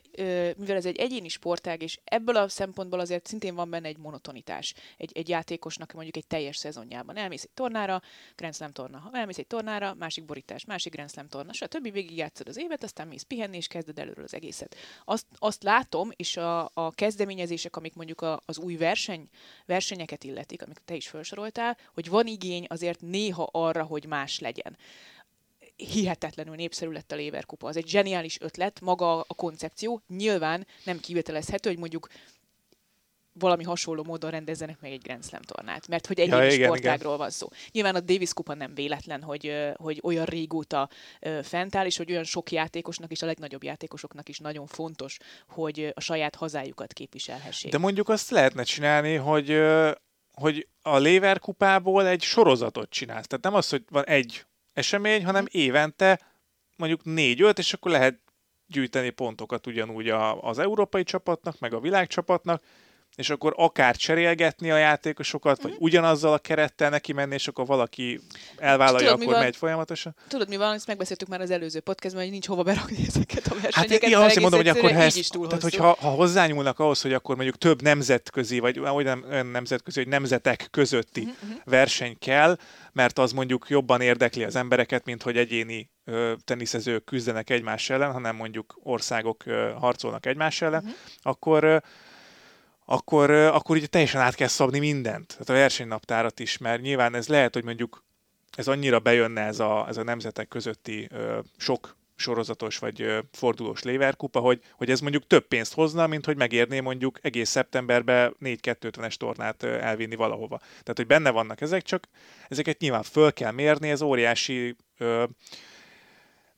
mivel ez egy egyéni sportág, és ebből a szempontból azért szintén van benne egy monotonitás egy, egy játékosnak mondjuk egy teljes szezonjában. Elmész egy tornára, Grand Slam torna. Ha elmész egy tornára, másik borítás, másik Grand Slam torna, stb. végig játszod az évet, aztán mész pihenni, és kezded előről az egészet. Azt, azt látom, és a, a kezdeményezések, amik mondjuk a, az új verseny, versenyeket illetik, amik te is felsoroltál, hogy van igény azért néha arra, hogy más legyen hihetetlenül népszerű lett a Léverkupa. Az egy zseniális ötlet, maga a koncepció. Nyilván nem kivételezhető, hogy mondjuk valami hasonló módon rendezzenek meg egy Grand Slam tornát, mert hogy egy ja, igen, sportágról igen. van szó. Nyilván a Davis Kupa nem véletlen, hogy, hogy olyan régóta fent áll, és hogy olyan sok játékosnak és a legnagyobb játékosoknak is nagyon fontos, hogy a saját hazájukat képviselhessék. De mondjuk azt lehetne csinálni, hogy hogy a Lever kupából egy sorozatot csinálsz. Tehát nem az, hogy van egy esemény, hanem mhm. évente mondjuk négy-öt, és akkor lehet gyűjteni pontokat ugyanúgy az európai csapatnak, meg a világcsapatnak, és akkor akár cserélgetni a játékosokat, mm-hmm. vagy mhm. ugyanazzal a kerettel neki menni, és akkor valaki elvállalja, tudod, akkor megy folyamatosan. Tudod, mi van, ezt megbeszéltük már az előző podcastban, hogy nincs hova berakni ezeket a versenyeket. Hát én azt mondom, hogy akkor ha, tehát, hogyha, ha hozzányúlnak ahhoz, hogy akkor mondjuk több nemzetközi, vagy olyan nemzetközi, hogy nemzetek közötti mm-hmm. verseny kell, mert az mondjuk jobban érdekli az embereket, mint hogy egyéni ö, teniszezők küzdenek egymás ellen, hanem mondjuk országok ö, harcolnak egymás ellen, mm-hmm. akkor ö, akkor, akkor ugye teljesen át kell szabni mindent, tehát a versenynaptárat is, mert nyilván ez lehet, hogy mondjuk ez annyira bejönne ez a, ez a nemzetek közötti ö, sok sorozatos vagy ö, fordulós léverkupa, hogy, hogy ez mondjuk több pénzt hozna, mint hogy megérné mondjuk egész szeptemberben 4-250-es tornát elvinni valahova. Tehát, hogy benne vannak ezek, csak ezeket nyilván föl kell mérni, ez óriási ö,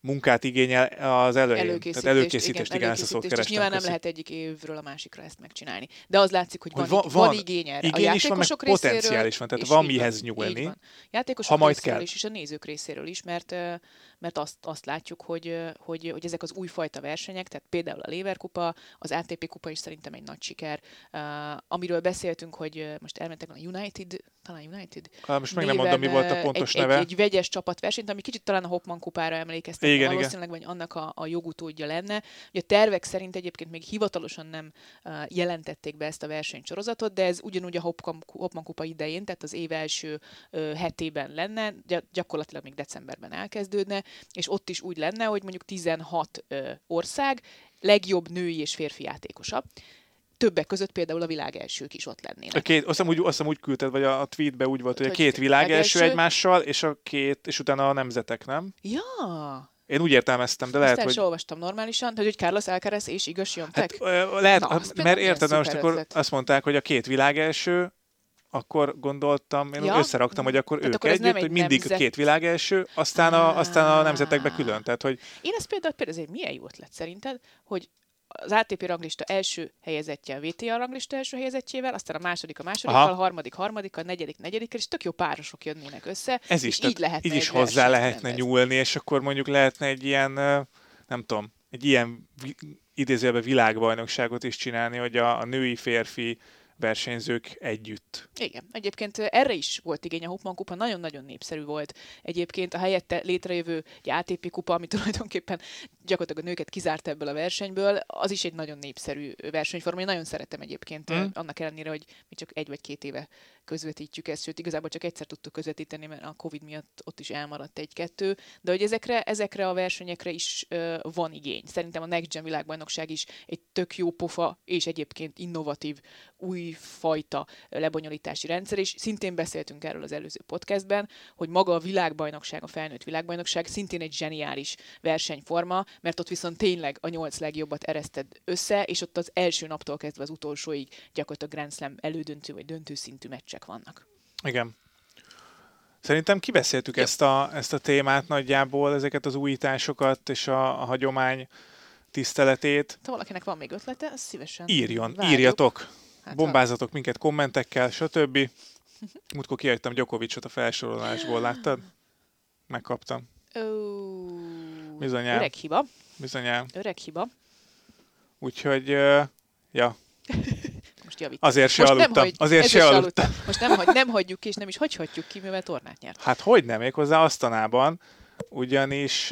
munkát igényel az elején. Előkészítést, Tehát előkészítést, igen, igen ezt a szót kerestem. nyilván nem lehet egyik évről a másikra ezt megcsinálni. De az látszik, hogy van, van, van, van igény erre. Igény a is van, meg potenciál is van, tehát van mihez nyúlni. Van. Játékosok ha majd kell. is, és a nézők részéről is, mert mert azt, azt látjuk, hogy, hogy, hogy ezek az újfajta versenyek, tehát például a Lever kupa, az ATP kupa is szerintem egy nagy siker. Uh, amiről beszéltünk, hogy most elmentek a United, talán United. Hát most meg nem mondom, mi volt a pontos egy, neve. Egy, egy vegyes csapatversenyt, ami kicsit talán a Hopman kupára emlékeztet, igen, valószínűleg vagy annak a, a jogutódja lenne. Ugye a tervek szerint egyébként még hivatalosan nem uh, jelentették be ezt a versenysorozatot, de ez ugyanúgy a Hopman, Hopman kupa idején, tehát az év első uh, hetében lenne, gyakorlatilag még decemberben elkezdődne, és ott is úgy lenne, hogy mondjuk 16 ö, ország legjobb női és férfi játékosa többek között például a világ elsők is ott lennének. A két, azt hiszem úgy, azt hiszem úgy küldted, vagy a tweetbe úgy volt, hogy, hogy a két világ első egymással, és a két, és utána a nemzetek, nem? Ja, én úgy értelmeztem, de lehet, hogy... olvastam normálisan, hogy Carlos Alcaraz és Igaz jöttek. Hát, lehet, Na, mert érted, most akkor azt mondták, hogy a két világ első, akkor gondoltam, én ja? összeraktam, hogy akkor Tehát ők akkor együtt, hogy mindig nemzet... két első, aztán a, aztán a nemzetekbe külön. Tehát, hogy... Én ezt például, például ez egy milyen jó ötlet szerinted, hogy az ATP ranglista első helyezettje a VTA ranglista első helyezettjével, aztán a második a második, a harmadik harmadik, a negyedik negyedik, és tök jó párosok jönnének össze. Ez is, így lehetne így is hozzá lehetne rendezni. nyúlni, és akkor mondjuk lehetne egy ilyen, nem tudom, egy ilyen idézőjelben világbajnokságot is csinálni, hogy a, a női férfi versenyzők együtt. Igen, egyébként erre is volt igény a Hopman kupa, nagyon-nagyon népszerű volt. Egyébként a helyette létrejövő ATP kupa, ami tulajdonképpen gyakorlatilag a nőket kizárt ebből a versenyből, az is egy nagyon népszerű versenyforma. Én nagyon szeretem egyébként, mm. annak ellenére, hogy mi csak egy vagy két éve közvetítjük ezt, sőt igazából csak egyszer tudtuk közvetíteni, mert a Covid miatt ott is elmaradt egy-kettő, de hogy ezekre, ezekre a versenyekre is uh, van igény. Szerintem a Next Gen világbajnokság is egy tök jó pofa, és egyébként innovatív, újfajta lebonyolítási rendszer, és szintén beszéltünk erről az előző podcastben, hogy maga a világbajnokság, a felnőtt világbajnokság szintén egy zseniális versenyforma, mert ott viszont tényleg a nyolc legjobbat ereszted össze, és ott az első naptól kezdve az utolsóig gyakorlatilag Grand Slam elődöntő vagy döntő szintű meccsek vannak. Igen. Szerintem kibeszéltük ezt a, ezt a témát nagyjából, ezeket az újításokat és a, a hagyomány tiszteletét. Ha valakinek van még ötlete, az szívesen Írjon, várjuk. írjatok, hát bombázatok ha... minket kommentekkel, stb. Múltkor kihagytam Gyokovicsot a felsorolásból, láttad? Megkaptam. Oh, Bizonyám. Öreg hiba. Bizonyám. Öreg hiba. Úgyhogy, uh, ja. <laughs> Most javítani. Azért se Most aludtam. Hagy, azért se aludtam. aludtam. Most nem, hagy, nem hagyjuk ki, és nem is hogy hagyjuk ki, mivel tornát nyert. Hát hogy nem, méghozzá Asztanában, ugyanis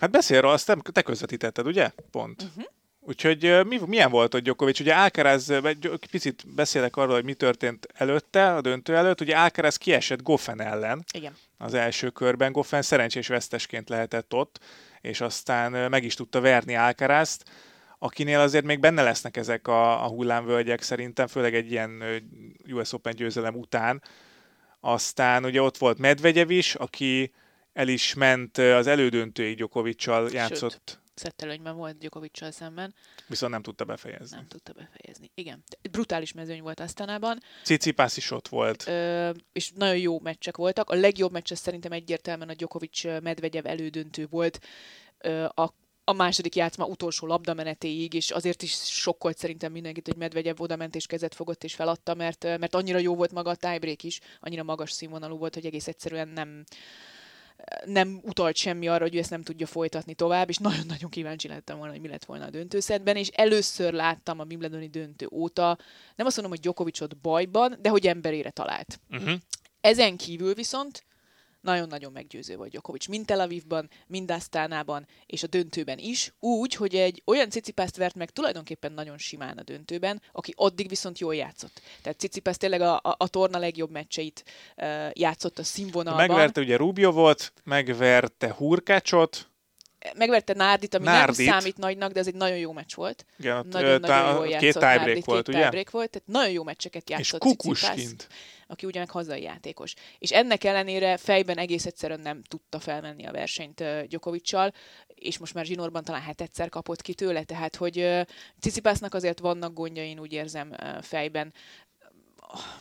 hát beszél róla, azt te, te közvetítetted, ugye? Pont. Uh-huh. Úgyhogy mi, milyen volt a Djokovic? Ugye Alcaraz, picit beszélek arról, hogy mi történt előtte, a döntő előtt. Ugye Alcaraz kiesett Goffen ellen Igen. az első körben. Goffen szerencsés vesztesként lehetett ott, és aztán meg is tudta verni Alcarazt, akinél azért még benne lesznek ezek a, a hullámvölgyek szerintem, főleg egy ilyen US Open győzelem után. Aztán ugye ott volt Medvegyev is, aki el is ment az elődöntőig Djokovic-sal játszott. Sőt szettelőnyben volt Djokovic szemben. Viszont nem tudta befejezni. Nem tudta befejezni, igen. Brutális mezőny volt aztánában. Cicipász is ott volt. Ö, és nagyon jó meccsek voltak. A legjobb meccs szerintem egyértelműen a Djokovic Medvegyev elődöntő volt. Ö, a a második játszma utolsó labdamenetéig, és azért is sokkolt szerintem mindenkit, hogy Medvegyev oda ment és kezet fogott és feladta, mert, mert annyira jó volt maga a tiebreak is, annyira magas színvonalú volt, hogy egész egyszerűen nem, nem utalt semmi arra, hogy ő ezt nem tudja folytatni tovább, és nagyon-nagyon kíváncsi lettem volna, hogy mi lett volna a döntőszedben, és először láttam a Wimbledoni döntő óta, nem azt mondom, hogy Djokovicot bajban, de hogy emberére talált. Uh-huh. Ezen kívül viszont nagyon-nagyon meggyőző vagy Djokovic, mind Tel Avivban, mind Asztánában, és a döntőben is, úgy, hogy egy olyan Cicipászt vert meg tulajdonképpen nagyon simán a döntőben, aki addig viszont jól játszott. Tehát Cicipász tényleg a, a, a torna legjobb meccseit uh, játszott a színvonalban. Megverte ugye Rubio volt, megverte Hurkácsot, megverte Nárdit, ami Nárdit. nem számít nagynak, de ez egy nagyon jó meccs volt. Igen, nagyon, tá- nagyon jól játszott két tiebreak Nárdit, volt, két ugye? Volt, tehát nagyon jó meccseket játszott És Kukuskint. aki ugye meg hazai játékos. És ennek ellenére fejben egész egyszerűen nem tudta felmenni a versenyt Gyokovicsal, és most már zsinórban talán hetedszer kapott ki tőle, tehát hogy Cicipásznak azért vannak gondjain, úgy érzem fejben.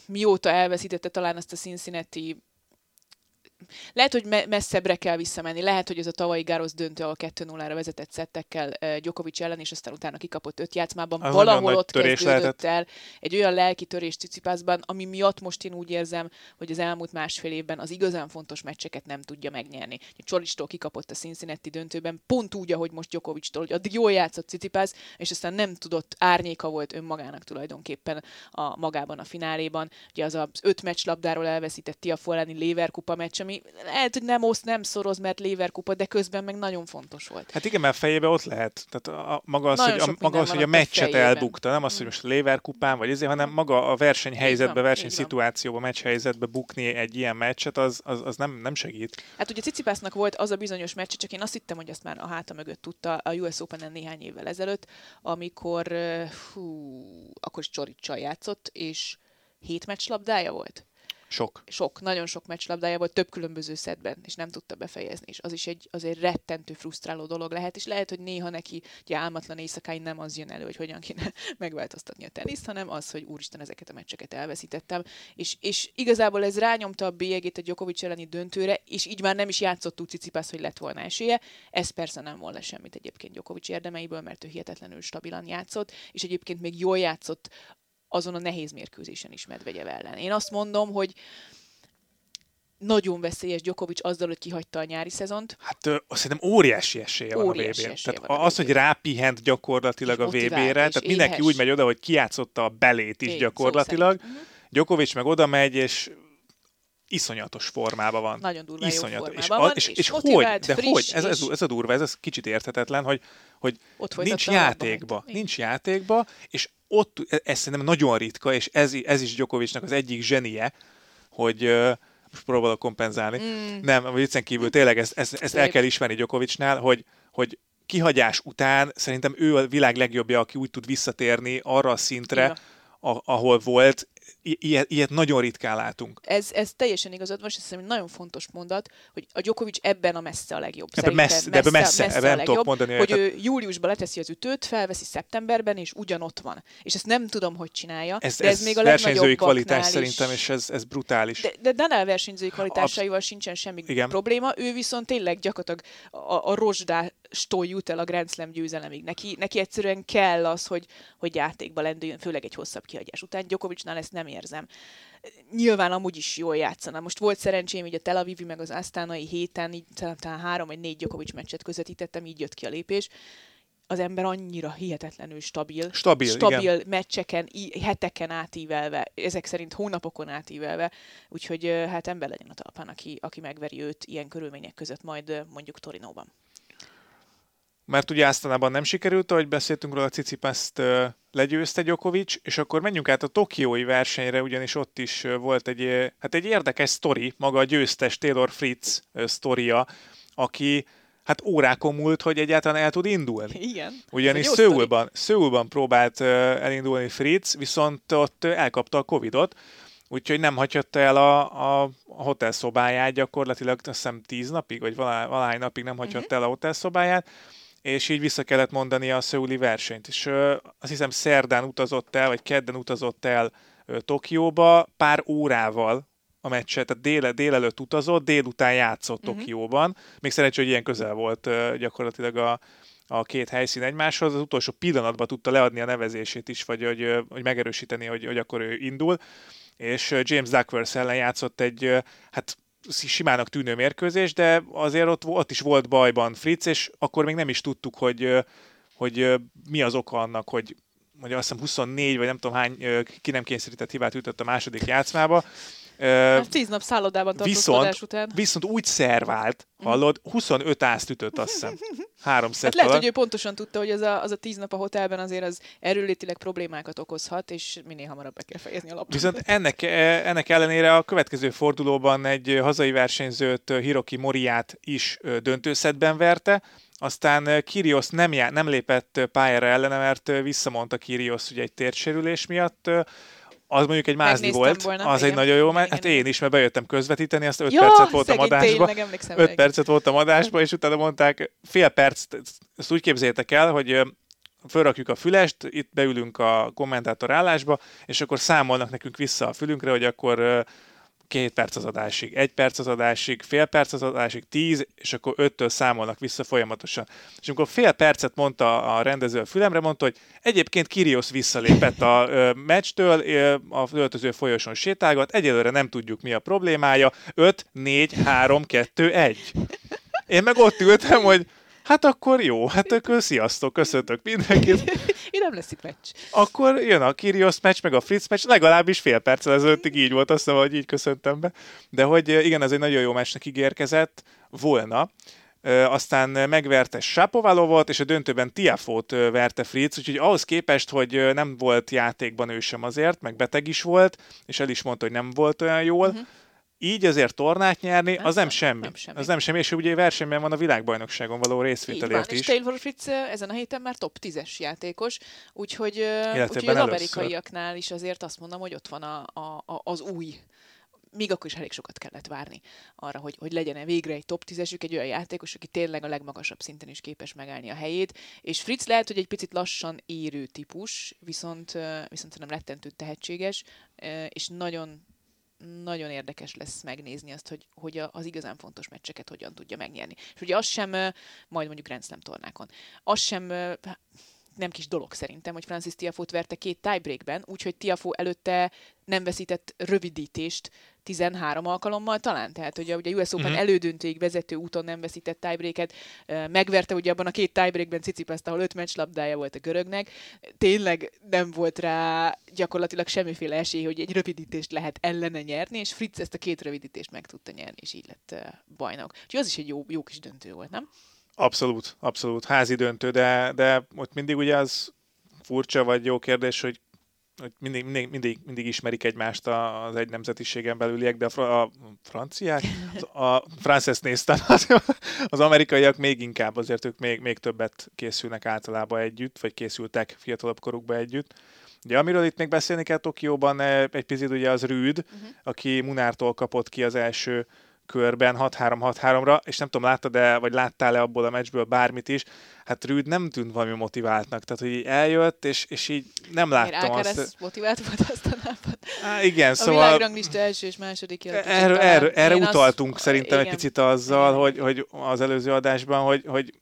Mióta elveszítette talán azt a Cincinnati lehet, hogy me- messzebbre kell visszamenni. Lehet, hogy ez a tavalyi Gárosz döntő, a 2-0-ra vezetett szettekkel uh, Djokovic ellen, és aztán utána kikapott öt játszmában. Az Valahol ott kezdődött lehetett. el egy olyan lelki törés Cicipászban, ami miatt most én úgy érzem, hogy az elmúlt másfél évben az igazán fontos meccseket nem tudja megnyerni. Csoristól kikapott a Cincinnati döntőben, pont úgy, ahogy most Djokovictól, hogy addig jól játszott Cicipász, és aztán nem tudott, árnyéka volt önmagának tulajdonképpen a magában a fináléban. Ugye az az öt meccs labdáról elveszített Tiafolani Léverkupa meccs, ami lehet, hogy nem oszt, nem szoroz, mert Léverkupa, de közben meg nagyon fontos volt. Hát igen, mert fejébe ott lehet. Tehát a, maga az, hogy a, maga az, hogy a meccset a elbukta, nem az, hogy most Léverkupán vagy ezért, hanem maga a versenyhelyzetbe, versenyszituációba, meccshelyzetbe bukni egy ilyen meccset, az, az, az nem, nem segít. Hát ugye Cicipásznak volt az a bizonyos meccs, csak én azt hittem, hogy ezt már a háta mögött tudta a US Open-en néhány évvel ezelőtt, amikor hú, akkor is Csoricsal játszott, és hét meccs labdája volt. Sok. Sok, nagyon sok meccslabdája volt több különböző szedben, és nem tudta befejezni. És az is egy azért rettentő frusztráló dolog lehet, és lehet, hogy néha neki ugye álmatlan éjszakáin nem az jön elő, hogy hogyan kéne <laughs> megváltoztatni a teniszt, hanem az, hogy úristen, ezeket a meccseket elveszítettem. És, és igazából ez rányomta a bélyegét a Djokovic elleni döntőre, és így már nem is játszott úgy Cicipász, hogy lett volna esélye. Ez persze nem volna semmit egyébként Djokovic érdemeiből, mert ő hihetetlenül stabilan játszott, és egyébként még jól játszott azon a nehéz mérkőzésen is Medvegyev ellen. Én azt mondom, hogy nagyon veszélyes Djokovic azzal, hogy kihagyta a nyári szezont. Hát ö, azt szerintem óriási esélye óriási van a vb Tehát az, hogy rápihent gyakorlatilag a VB-re, tehát éhes. mindenki úgy megy oda, hogy kiátszotta a belét is Én, gyakorlatilag. Uh-huh. Djokovic meg oda megy, és iszonyatos formában van. Nagyon durva Iszonyatos. és, van, és, és, és hogy, de friss, hogy, ez, ez, ez a durva, ez, ez kicsit érthetetlen, hogy, hogy nincs játékba, nincs játékba, és ott, ez szerintem nagyon ritka, és ez, ez is Djokovicnak az egyik zsenie, hogy most próbálok kompenzálni. Mm. Nem, a viccen kívül tényleg ezt, ezt, ezt el kell ismerni Djokovicnál, hogy, hogy kihagyás után szerintem ő a világ legjobbja, aki úgy tud visszatérni arra a szintre, ja. a, ahol volt, ilyet, ilyet nagyon ritkán látunk. Ez, ez teljesen igazad van, és ez szerintem nagyon fontos mondat, hogy a Djokovic ebben a messze a legjobb. Ebben messze, messze, messze, messze, ebben nem tudok mondani. Hogy ő júliusban leteszi az ütőt, felveszi szeptemberben, és ugyanott van. És ezt nem tudom, hogy csinálja. Ez, de ez, ez még a versenyzői kvalitás is. szerintem, és ez, ez brutális. De, de Danel versenyzői kvalitásaival sincsen semmi Igen. probléma. Ő viszont tényleg gyakorlatilag a, a rozsdástól jut el a Grand Slam győzelemig. Neki, neki egyszerűen kell az, hogy, hogy játékba lendüljön, főleg egy hosszabb kihagyás után. Djokovicnál ezt nem érzem. Nyilván amúgy is jól játszana. Most volt szerencsém, hogy a Tel Avivi meg az Asztánai héten, így talán három vagy négy Djokovic meccset közvetítettem, így jött ki a lépés az ember annyira hihetetlenül stabil. Stabil, stabil igen. meccseken, heteken átívelve, ezek szerint hónapokon átívelve, úgyhogy hát ember legyen a talpán, aki, aki megveri őt ilyen körülmények között majd mondjuk Torinóban. Mert ugye általában nem sikerült, ahogy beszéltünk róla, Cicipaszt legyőzte Djokovic, és akkor menjünk át a tokiói versenyre, ugyanis ott is volt egy, hát egy érdekes sztori, maga a győztes Taylor Fritz sztoria, aki hát órákon múlt, hogy egyáltalán el tud indulni. Igen. Ugyanis Szőulban, Szőulban próbált elindulni Fritz, viszont ott elkapta a Covidot, úgyhogy nem hagyhatta el a, a, hotelszobáját gyakorlatilag, azt hiszem tíz napig, vagy valahány napig nem hagyhatta uh-huh. el a hotelszobáját, és így vissza kellett mondani a szőuli versenyt. És ö, azt hiszem szerdán utazott el, vagy kedden utazott el ö, Tokióba pár órával a meccset, tehát dél, délelőtt utazott, délután játszott uh-huh. Tokióban. Még szerencsé, hogy ilyen közel volt ö, gyakorlatilag a, a két helyszín egymáshoz. Az utolsó pillanatban tudta leadni a nevezését is, vagy hogy, hogy megerősíteni, hogy, hogy akkor ő indul. És James Duckworth ellen játszott egy, hát simának tűnő mérkőzés, de azért ott, ott is volt bajban Fritz, és akkor még nem is tudtuk, hogy, hogy mi az oka annak, hogy hogy azt hiszem 24 vagy nem tudom hány ki nem kényszerített hibát ütött a második játszmába, Hát tíz nap szállodában viszont, után. Viszont úgy szervált, hallod, 25 ázt ütött, azt hiszem. Három hát lehet, hogy ő pontosan tudta, hogy az a, az a tíz nap a hotelben azért az erőlétileg problémákat okozhat, és minél hamarabb be kell fejezni a lapot. Viszont ennek, e, ennek ellenére a következő fordulóban egy hazai versenyzőt, Hiroki Moriát is döntőszedben verte, aztán Kirios nem, já, nem lépett pályára ellene, mert visszamondta Kirios ugye egy térsérülés miatt, az mondjuk egy mázni volt, volna, az igen. egy nagyon jó, mert hát én is, mert bejöttem közvetíteni, azt 5 ja, percet voltam adásba, 5 percet voltam adásba, és utána mondták, fél perc, ezt úgy képzétek el, hogy fölrakjuk a fülest, itt beülünk a kommentátor állásba, és akkor számolnak nekünk vissza a fülünkre, hogy akkor két perc az adásig, egy perc az adásig, fél perc az adásig, tíz, és akkor öttől számolnak vissza folyamatosan. És amikor fél percet mondta a rendező a fülemre, mondta, hogy egyébként Kirios visszalépett a ö, meccstől, a öltöző folyosón sétálgat, egyelőre nem tudjuk mi a problémája, 5, 4, 3, 2, 1. Én meg ott ültem, hogy hát akkor jó, hát akkor sziasztok, köszöntök mindenkit. <laughs> Én nem lesz itt meccs. Akkor jön a Kyrgios meccs, meg a Fritz meccs, legalábbis fél perccel ezelőttig így volt, azt hiszem, hogy így köszöntem be. De hogy igen, ez egy nagyon jó meccsnek ígérkezett volna. aztán megverte Sapovalovot, és a döntőben Tiafót verte Fritz, úgyhogy ahhoz képest, hogy nem volt játékban ő sem azért, meg beteg is volt, és el is mondta, hogy nem volt olyan jól, uh-huh így azért tornát nyerni, nem az nem semmi. nem semmi. Az nem semmi, és ugye versenyben van a világbajnokságon való részvételért is. És Taylor Fritz ezen a héten már top 10-es játékos, úgyhogy, úgyhogy az amerikaiaknál is azért azt mondom, hogy ott van a, a, a, az új még akkor is elég sokat kellett várni arra, hogy, hogy legyen-e végre egy top 10-esük, egy olyan játékos, aki tényleg a legmagasabb szinten is képes megállni a helyét. És Fritz lehet, hogy egy picit lassan érő típus, viszont, viszont nem rettentő tehetséges, és nagyon nagyon érdekes lesz megnézni azt, hogy, hogy az igazán fontos meccseket hogyan tudja megnyerni. És ugye az sem, majd mondjuk Grand Slam tornákon, az sem nem kis dolog szerintem, hogy Francis Tiafót verte két tiebreakben, úgyhogy Tiafó előtte nem veszített rövidítést 13 alkalommal talán, tehát hogy ugye a US Open uh-huh. elődöntőig vezető úton nem veszített tiebreaket, megverte ugye abban a két tiebreakben Cicipaszt, ahol öt meccs labdája volt a görögnek, tényleg nem volt rá gyakorlatilag semmiféle esély, hogy egy rövidítést lehet ellene nyerni, és Fritz ezt a két rövidítést meg tudta nyerni, és így lett bajnok. Úgyhogy az is egy jó, jó kis döntő volt, nem? Abszolút, abszolút. Házi döntő, de, de ott mindig ugye az furcsa vagy jó kérdés, hogy hogy mindig, mindig, mindig, mindig ismerik egymást az egy nemzetiségen belüliek, de a, fra, a franciák, <laughs> a Frances néztem, <laughs> az amerikaiak még inkább, azért ők még, még többet készülnek általában együtt, vagy készültek fiatalabb korukba együtt. Ugye amiről itt még beszélni kell Tokióban, eh, egy picit ugye az Rüd, uh-huh. aki Munártól kapott ki az első körben 6-3-6-3-ra, és nem tudom, láttad-e, vagy láttál-e abból a meccsből bármit is, hát Rüd nem tűnt valami motiváltnak, tehát hogy így eljött, és, és így nem láttam Miért azt. motivált volt azt a napot. Á, igen, a szóval... A világranglista első és második Erre, erre, erre utaltunk azt, szerintem igen, egy picit azzal, hogy, hogy az előző adásban, hogy, hogy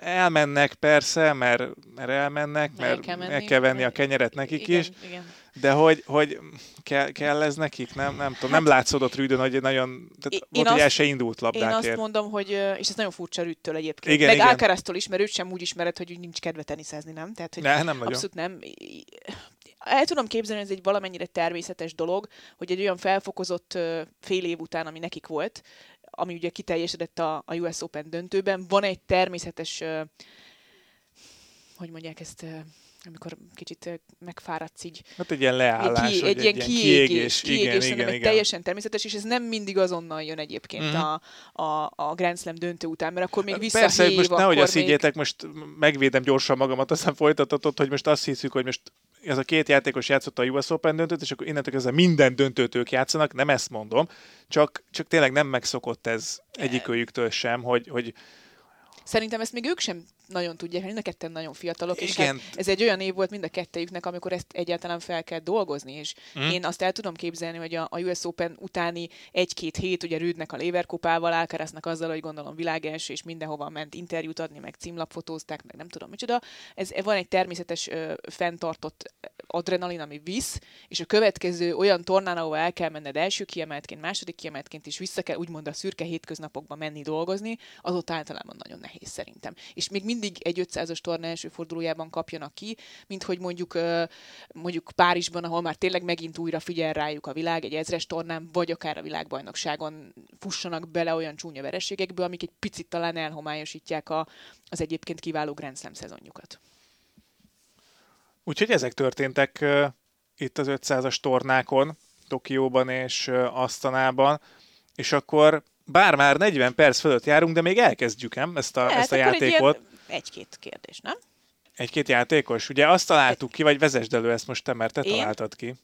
elmennek persze, mert, mert elmennek, mert el kell, menni, el kell venni a kenyeret nekik igen, is, igen. De hogy, hogy kell, kell ez nekik? Nem, nem tudom, nem hát, látszódott Rüdön, hogy nagyon, tehát én volt, azt, hogy el se indult labdákért. Én azt mondom, hogy, és ez nagyon furcsa Rüdtől egyébként. Igen, Meg igen. Alcaraztól is, mert őt sem úgy ismered, hogy nincs kedve teniszezni, nem? Tehát, hogy ne, nem abszolút nem. El tudom képzelni, hogy ez egy valamennyire természetes dolog, hogy egy olyan felfokozott fél év után, ami nekik volt, ami ugye kiteljesedett a, a US Open döntőben, van egy természetes, hogy mondják ezt, amikor kicsit megfáradsz így. Hát egy ilyen leállás, egy, egy, egy ilyen kiégés, kiégés, kiégés igen, igen, igen. teljesen természetes, és ez nem mindig azonnal jön egyébként mm-hmm. a, a, a Grand Slam döntő után, mert akkor még visszahív, Persze, most nehogy azt még... higgyétek, most megvédem gyorsan magamat, aztán folytatod, hogy most azt hiszük, hogy most ez a két játékos játszott a US Open döntőt, és akkor innentől kezdve minden döntőt ők játszanak, nem ezt mondom, csak, csak tényleg nem megszokott ez egyikőjüktől sem, hogy, hogy Szerintem ezt még ők sem nagyon tudják, mind a ketten nagyon fiatalok, Igen. és hát ez egy olyan év volt mind a kettejüknek, amikor ezt egyáltalán fel kell dolgozni, és mm. én azt el tudom képzelni, hogy a, a US Open utáni egy-két hét, ugye Rüdnek a Leverkupával, Alcaraznak azzal, hogy gondolom világels, és mindenhova ment interjút adni, meg címlapfotózták, meg nem tudom micsoda. Ez van egy természetes ö, fenntartott adrenalin, ami visz, és a következő olyan tornán, ahol el kell menned első kiemeltként, második kiemeltként, és vissza kell úgymond a szürke hétköznapokba menni dolgozni, az ott általában nagyon nehéz szerintem. És még mind mindig egy 500-as torna első fordulójában kapjanak ki, mint hogy mondjuk, mondjuk Párizsban, ahol már tényleg megint újra figyel rájuk a világ, egy ezres tornán, vagy akár a világbajnokságon fussanak bele olyan csúnya vereségekbe, amik egy picit talán elhomályosítják a, az egyébként kiváló Grand Slam szezonjukat. Úgyhogy ezek történtek uh, itt az 500-as tornákon, Tokióban és uh, Asztanában, és akkor bár már 40 perc fölött járunk, de még elkezdjük, nem? Ezt a, ezt a játékot. Egy egy-két kérdés, nem? Egy-két játékos? Ugye azt találtuk ki, vagy vezesd elő ezt most te, mert te Én? találtad ki.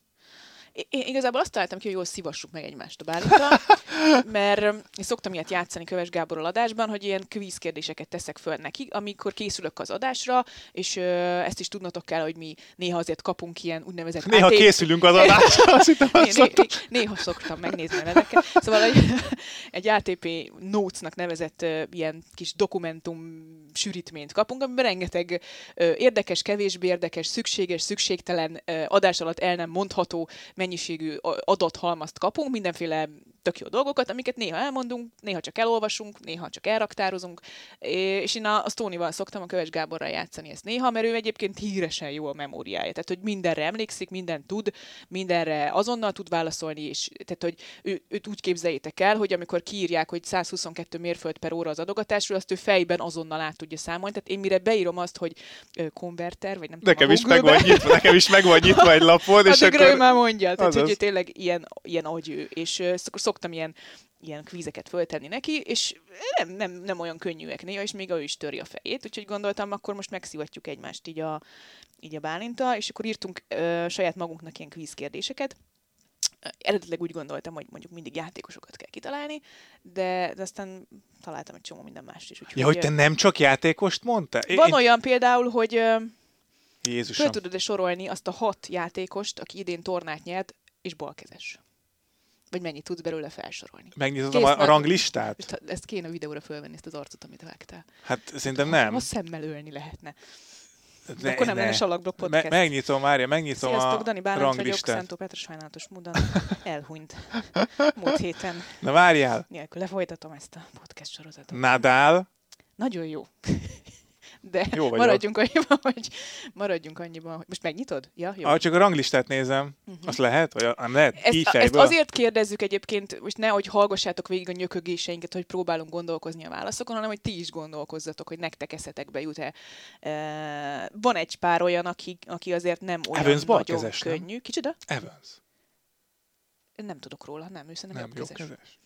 Én igazából azt találtam ki, hogy jól szivassuk meg egymást a bálintra, <laughs> mert én szoktam ilyet játszani Köves Gáborral adásban, hogy ilyen kvíz kérdéseket teszek föl neki, amikor készülök az adásra, és ö, ezt is tudnotok kell, hogy mi néha azért kapunk ilyen úgynevezett... Néha ATP... készülünk az adásra, azt hittem, <laughs> né, né, né, Néha szoktam megnézni a neveket. Szóval egy, <laughs> egy ATP Notes-nak nevezett ö, ilyen kis dokumentum sűrítményt kapunk, amiben rengeteg ö, érdekes, kevésbé érdekes, szükséges, szükségtelen ö, adás alatt el nem mondható mennyiségű adathalmazt kapunk, mindenféle tök jó dolgokat, amiket néha elmondunk, néha csak elolvasunk, néha csak elraktározunk, és én a, a Stónival szoktam a Köves Gáborral játszani ezt néha, mert ő egyébként híresen jó a memóriája, tehát hogy mindenre emlékszik, minden tud, mindenre azonnal tud válaszolni, és tehát hogy ő, őt úgy képzeljétek el, hogy amikor kiírják, hogy 122 mérföld per óra az adogatásról, azt ő fejben azonnal át tudja számolni, tehát én mire beírom azt, hogy konverter, vagy nem nekem tudom, is meg van nyitva, nekem is meg van nyitva egy <laughs> lapod, és akkor... már mondja, tehát hogy tényleg ilyen, ilyen agyő, és szok, szoktam ilyen, ilyen kvízeket föltenni neki, és nem, nem, nem olyan könnyűek néha, és még ő is töri a fejét, úgyhogy gondoltam, akkor most megszivatjuk egymást így a, így a bálinta, és akkor írtunk ö, saját magunknak ilyen kvíz kérdéseket. Eredetileg úgy gondoltam, hogy mondjuk mindig játékosokat kell kitalálni, de, de aztán találtam egy csomó minden mást is. Úgyhogy, ja, hogy te nem csak játékost mondtál? Van Én... olyan például, hogy Jézusom. föl tudod-e sorolni azt a hat játékost, aki idén tornát nyert, és balkezes. Vagy mennyit tudsz belőle felsorolni? Megnézed a, a ranglistát? Ezt kéne videóra fölvenni, ezt az arcot, amit vágtál. Hát szerintem nem. Ha szemmel ölni lehetne. Ne, akkor nem ne. lenne Salakblog podcast. Me- megnyitom, Mária, megnyitom Sziasztok, a Dani Bálint ranglistát. vagyok, Szentó Petra sajnálatos módon elhunyt múlt héten. Na várjál! Nélkül lefolytatom ezt a podcast sorozatot. Nadal? Nagyon jó de jó maradjunk annyiban, hogy maradjunk annyiban, hogy most megnyitod? Ja, jó. Ah, csak a ranglistát nézem, uh-huh. azt lehet? Vagy nem lehet? Ezt, ezt azért kérdezzük egyébként, most ne, hogy hallgassátok végig a nyökögéseinket, hogy próbálunk gondolkozni a válaszokon, hanem hogy ti is gondolkozzatok, hogy nektek eszetekbe jut-e. E, van egy pár olyan, aki, aki azért nem olyan Evans nagyon könnyű. Nem? Kicsoda? Evans. Nem tudok róla, nem, ő nem jobbkezes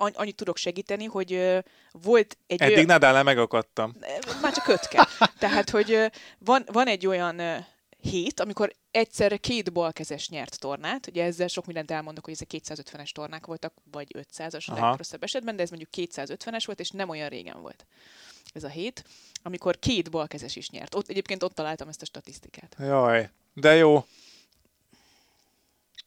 annyit tudok segíteni, hogy volt egy Eddig olyan... Nadal megakadtam. Már csak öt kell. Tehát, hogy van, van egy olyan hét, amikor egyszerre két balkezes nyert tornát, ugye ezzel sok mindent elmondok, hogy ezek 250-es tornák voltak, vagy 500-as a legrosszabb esetben, de ez mondjuk 250-es volt, és nem olyan régen volt ez a hét, amikor két balkezes is nyert. Ott, egyébként ott találtam ezt a statisztikát. Jaj, de jó.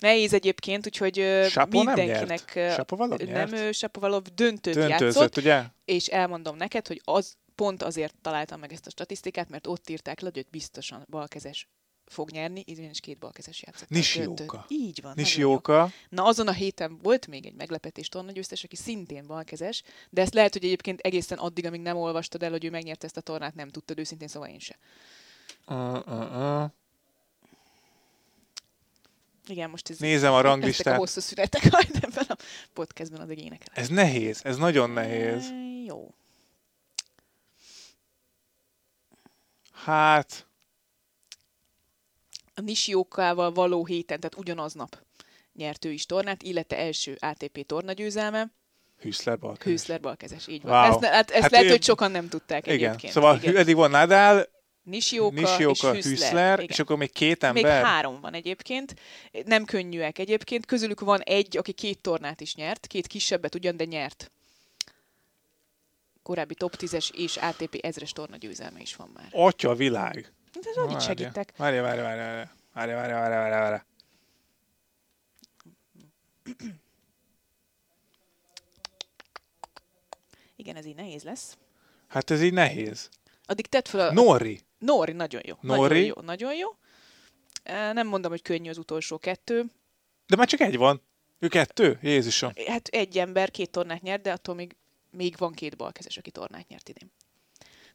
Nehéz egyébként, úgyhogy Sapo mindenkinek nem, Sapovalov nem Sapovalov döntőt Döntőzött, játszott, ugye? és elmondom neked, hogy az pont azért találtam meg ezt a statisztikát, mert ott írták le, hogy biztosan balkezes fog nyerni, is két balkezes játszott. Nishioka. Így van. Nishioka. Na azon a héten volt még egy meglepetés tornagyőztes, aki szintén balkezes, de ezt lehet, hogy egyébként egészen addig, amíg nem olvastad el, hogy ő megnyerte ezt a tornát, nem tudtad őszintén, szóval én se. Uh, uh, uh. Igen, most ez Nézem a ranglistát. a hosszú szünetek <laughs> majd ebben a podcastben az énekel. Ez nehéz, ez nagyon nehéz. E, jó. Hát... A Nishiokával való héten, tehát ugyanaznap nyert ő is tornát, illetve első ATP tornagyőzelme. Hüszler balkezes. Hüszler balkezes, így van. Wow. Ezt, hát, ezt hát lehet, ő... hogy sokan nem tudták igen. egyébként. Szóval igen. eddig van Nadal, Nishioka, Nishioka és Hüssler, Hüssler és akkor még két ember? Még három van egyébként. Nem könnyűek egyébként. Közülük van egy, aki két tornát is nyert, két kisebbet ugyan, de nyert. Korábbi top 10-es és ATP ezres torna győzelme is van már. Atya világ! De ez annyit segítek. Várja, várja, várja, várja, várja, várja, várja, várja. Igen, ez így nehéz lesz. Hát ez így nehéz. Addig tett fel a... Nori. Nori, nagyon jó. Nori. Nagyon jó, nagyon jó. Nem mondom, hogy könnyű az utolsó kettő. De már csak egy van. Ő kettő? Jézusom. Hát egy ember két tornát nyert, de attól még, még van két balkezes, aki tornát nyert idén.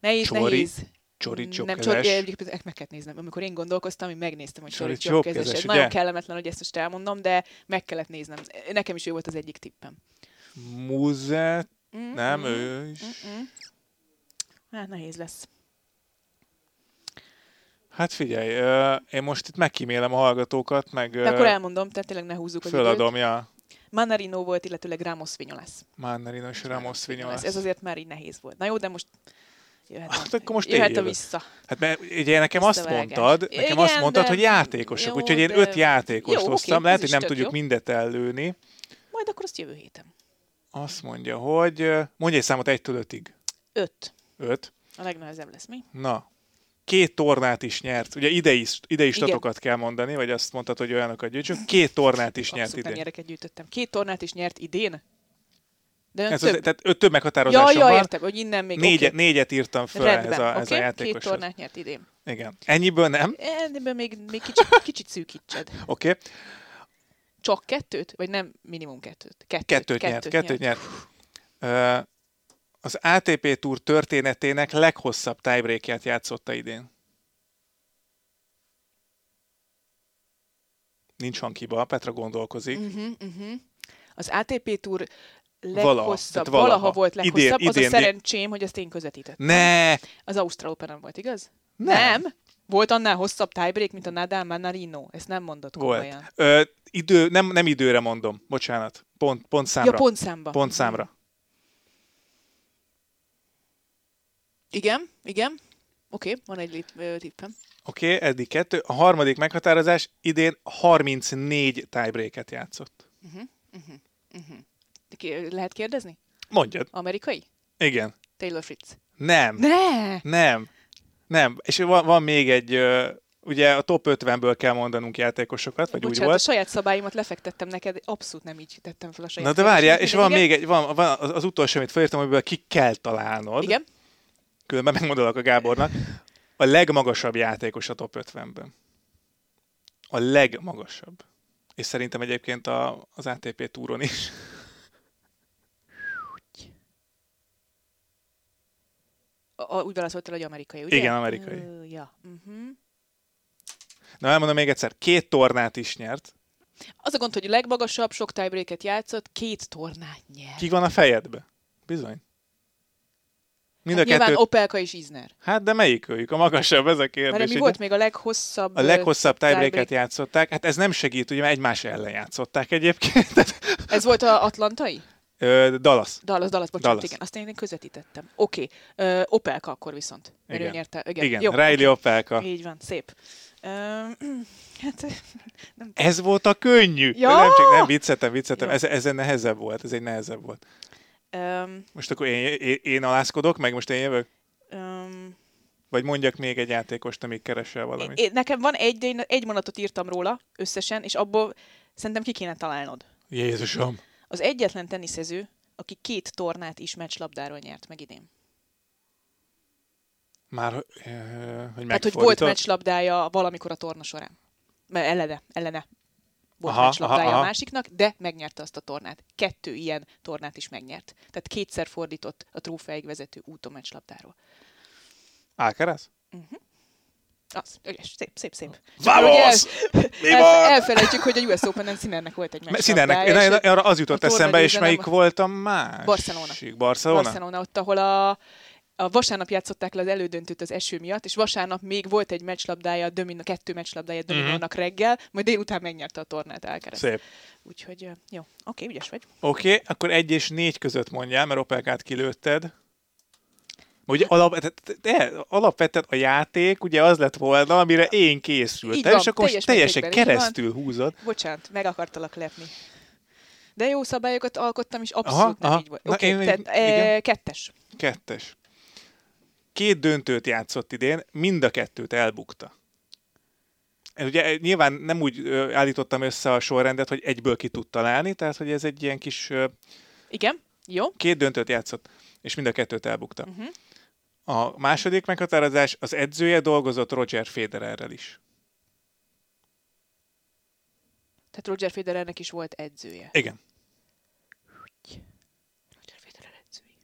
Nehéz, Csori. nehéz. Csori nem, csori, meg kell néznem. Amikor én gondolkoztam, én megnéztem, hogy Csori jobbkezes. Ez nagyon kellemetlen, hogy ezt most elmondom, de meg kellett néznem. Nekem is ő volt az egyik tippem. Muzet? Mm-hmm. Nem, ő is. Mm-hmm. Hát nehéz lesz. Hát figyelj, én most itt megkímélem a hallgatókat, meg... De akkor elmondom, tehát tényleg ne húzzuk a Föladom, ja. Manarino volt, illetőleg Ramos lesz. Manarino és Ramos lesz. Ez azért már így nehéz volt. Na jó, de most jöhet, hát akkor most jöhet a vissza. Hát mert ugye nekem azt mondtad, nekem Igen, azt mondtad, de... hogy játékosok, jó, úgyhogy én de... öt játékost jó, hoztam, okay, lehet, hogy nem tudjuk jó. mindet ellőni. Majd akkor azt jövő héten. Azt mondja, hogy mondj egy számot egytől ötig. Öt. Öt. A legnehezebb lesz, mi? Na, két tornát is nyert. Ugye ide is, ide is statokat kell mondani, vagy azt mondtad, hogy olyanokat gyűjtsünk. Két tornát is nyert idén. Abszolút gyűjtöttem. Két tornát is nyert idén? De Ez több... Az, tehát öt több meghatározásom ja, ja, van. értem, hogy innen még... Négy, okay. Négyet írtam föl Rendben. ez a, ez okay. a játékos. Két tornát nyert idén. Igen. Ennyiből nem? Ennyiből még, még kicsit, <laughs> kicsit szűkítsed. Oké. Okay. Csak kettőt? Vagy nem minimum kettőt? Kettőt, kettőt, kettőt nyert. Kettőt nyert. nyert. Uh, az ATP Tour történetének leghosszabb tiebreakját játszotta idén. Nincs hangkiba, Petra gondolkozik. Uh-huh, uh-huh. Az ATP Tour leghosszabb, valaha, valaha volt leghosszabb, idén, az idén, a szerencsém, hogy ezt én közvetítettem. Ne! Az Ausztrál Open volt, igaz? Nem. nem. Volt annál hosszabb tiebreak, mint a Nadal Manarino? Ezt nem mondott komolyan. Volt. Ö, idő, nem, nem időre mondom, bocsánat. Pont, pont számra. Ja, pont számba. Pont számra. Igen, igen. Oké, okay, van egy tippem. Oké, okay, eddig kettő. A harmadik meghatározás idén 34 tiebreaket játszott. Uh-huh, uh-huh, uh-huh. Lehet kérdezni? Mondjad. Amerikai? Igen. Taylor Fritz. Nem. Ne! Nem. Nem. És van, van még egy, ugye a top 50-ből kell mondanunk játékosokat, vagy Bocsánat, úgy volt. a saját szabályomat lefektettem neked, abszolút nem így tettem fel a saját Na de várjál, és van igen? még egy, van, van az, az utolsó, amit felírtam, amiből ki kell találnod. Igen. Különben megmondolok a Gábornak. A legmagasabb játékos a top 50-ben. A legmagasabb. És szerintem egyébként a, az ATP túron is. A, úgy válaszoltál, hogy amerikai, ugye? Igen, amerikai. Uh, ja. Uh-huh. Na, elmondom még egyszer, két tornát is nyert. Az a gond, hogy a legmagasabb, sok tiebreaket játszott, két tornát nyert. Ki van a fejedbe? Bizony. Mind hát a nyilván kettőt... Opelka és Izner. Hát de melyik őjük? A magasabb ez a kérdés. Mert mi volt még a leghosszabb... A leghosszabb tiebreaket játszották. Hát ez nem segít, ugye egymás ellen játszották egyébként. <laughs> ez volt a atlantai? Ö, Dallas. Dallas, Dallas, bocsánat, Dallas. igen. Azt én közvetítettem. Oké. Okay. Opelka akkor viszont. Igen. Ő nyerte. Igen, igen. Jó, Riley okay. Opelka. Így van, szép. Uh, <clears throat> hát, <clears throat> nem ez volt a könnyű. Ja! Nem, csak nem viccetem, viccetem. Ez, ez nehezebb volt, ez egy nehezebb volt. Um, most akkor én, én, én alászkodok, meg most én jövök? Um, Vagy mondjak még egy játékost, amíg keresel valamit? Én, nekem van egy, de én egy mondatot írtam róla összesen, és abból szerintem ki kéne találnod. Jézusom! Az egyetlen teniszező, aki két tornát is meccslabdáról nyert meg idén. Már, hogy Tehát, hogy volt meccslabdája valamikor a torna során. Ellene, ellene aha. a másiknak, de megnyerte azt a tornát. Kettő ilyen tornát is megnyert. Tehát kétszer fordított a trófeig vezető úton meccslabdáról. Alcaraz? Uh-huh. Az, ügyes, szép, szép, szép. Vamos! El, el, elfelejtjük, hogy a US Open-en Sinnernek volt egy meccs. Sinnernek, arra az jutott eszembe, és melyik volt a más? Barcelona. Barcelona? Barcelona, ott, ahol a, a vasárnap játszották le az elődöntőt az eső miatt, és vasárnap még volt egy meccslabdája, Domino, kettő meccslabdája Dominónak mm-hmm. reggel, majd délután megnyerte a tornát Alcaraz. Szép. Úgyhogy jó, oké, ügyes vagy. Oké, okay, akkor egy és négy között mondjál, mert Opelkát kilőtted. Ugye alap, de, alapvetően a játék ugye az lett volna, amire én készültem, és akkor most teljesen keresztül húzod. Bocsánat, meg akartalak lepni. De jó szabályokat alkottam, és abszolút aha, nem aha. így volt. Oké, okay, tehát e, kettes. Kettes. Két döntőt játszott idén, mind a kettőt elbukta. Ugye nyilván nem úgy állítottam össze a sorrendet, hogy egyből ki tud találni, tehát hogy ez egy ilyen kis... Igen, jó. Két döntőt játszott, és mind a kettőt elbukta. Uh-huh. A második meghatározás, az edzője dolgozott Roger Federerrel is. Tehát Roger Federernek is volt edzője. Igen. Roger Federer edzője.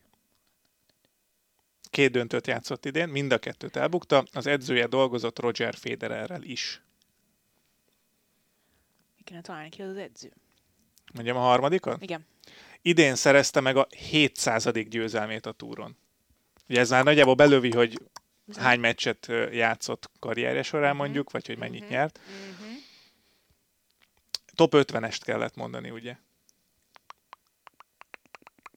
Két döntőt játszott idén, mind a kettőt elbukta. Az edzője dolgozott Roger Federerrel is. Igen, találni ki az, az edző. Mondjam a harmadikon? Igen. Idén szerezte meg a 700. győzelmét a túron. Ugye ez már nagyjából belövi, hogy hány meccset játszott karrierje során uh-huh. mondjuk, vagy hogy mennyit uh-huh. nyert. Uh-huh. Top 50-est kellett mondani, ugye?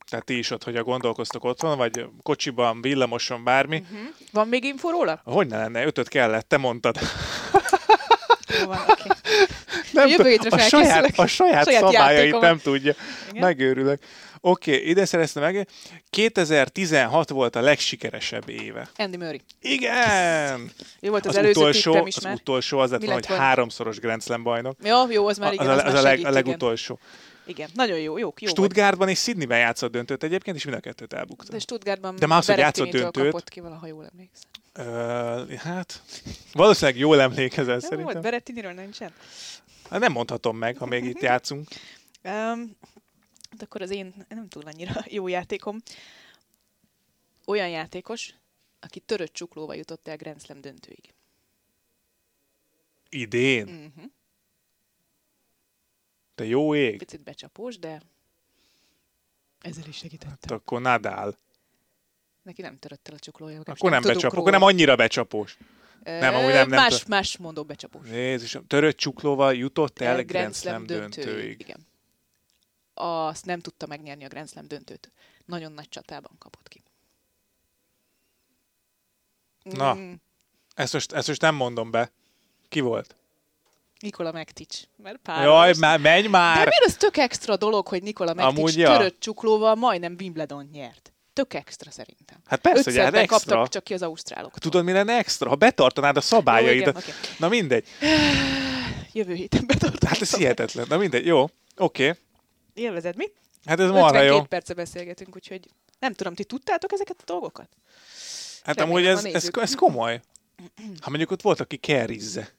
Tehát ti is ott, hogy a gondolkoztok otthon, vagy kocsiban, villamoson, bármi. Uh-huh. Van még info róla? Hogy ne lenne? Ötöt kellett, te mondtad. <laughs> Jó van, okay. <laughs> Nem Jövő hétre a saját, a saját, saját szabályait nem tudja. Igen? Megőrülök. Oké, okay, ide szerezte meg. 2016 volt a legsikeresebb éve. Andy Murray. Igen! Jó volt az, az előző utolsó, is már. Az utolsó az lett volna, hogy háromszoros Grand Slam bajnok. Jó, jó, az már igen, az, az, az, az a, leg, a legutolsó. Igen, nagyon jó, jó, jó Stuttgartban és Sydneyben játszott döntőt egyébként, és mind a kettőt elbukta. De Stuttgartban De már az, hogy játszott döntőt. kapott ki valaha jól emlékszem. Uh, hát, valószínűleg jól emlékezel szerintem. Volt, Berettiniről nincsen. Hát nem mondhatom meg, ha még itt játszunk. <laughs> Um, de akkor az én nem túl annyira <laughs> jó játékom. Olyan játékos, aki törött csuklóval jutott el Grand Slam döntőig. Idén? Uh-huh. De jó ég. Picit becsapós, de ezzel is segítettem. Hát akkor Nadal. Neki nem törött el a csuklója. Akkor nem, nem becsapós. Akkor nem annyira becsapós. Nem, amúgy nem, nem más, tör... más mondó becsapós. Jézusom, törött csuklóval jutott el Grand, Grand Slam döntőig. döntőig. Igen azt nem tudta megnyerni a Grand Slam döntőt. Nagyon nagy csatában kapott ki. Na, mm. ezt, most, ezt most nem mondom be. Ki volt? Nikola Mektics. Mert páros. Jaj, már menj már! De miért az tök extra dolog, hogy Nikola Mektics Amúgy, ja. törött csuklóval majdnem Wimbledon nyert? Tök extra szerintem. Hát persze, hogy hát extra. kaptak csak ki az ausztrálok. Tudod, mi lenne extra? Ha betartanád a szabályaidat. Jó, igen, okay. Na mindegy. <sighs> Jövő héten betartom. Hát ez hihetetlen. Na mindegy, jó. Oké. Okay élvezed, mi? Hát ez marha jó. perce beszélgetünk, úgyhogy nem tudom, ti tudtátok ezeket a dolgokat? Hát Remélem, amúgy ez, ez, ez, komoly. Ha mondjuk ott volt, aki kerizze.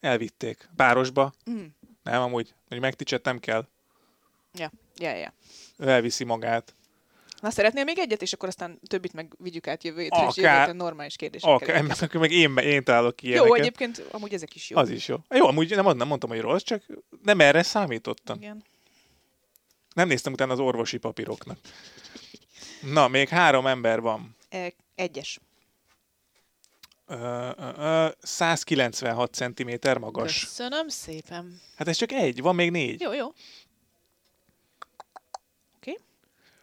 Elvitték. Párosba. Mm. Nem, amúgy. Hogy megticset nem kell. Ja, ja, ja. Ő elviszi magát. Na, szeretnél még egyet, és akkor aztán többit meg vigyük át jövő hétre, és jövő normális kérdések. Oké, <laughs> okay. akkor meg én, én találok ki Jó, egyébként amúgy ezek is jó. Az is jó. Jó, amúgy nem, nem mondtam, hogy rossz, csak nem erre számítottam. Igen. Nem néztem utána az orvosi papíroknak. Na, még három ember van. Egyes. Ö, ö, ö, 196 cm magas. Köszönöm szépen. Hát ez csak egy, van még négy. Jó, jó. Oké. Okay.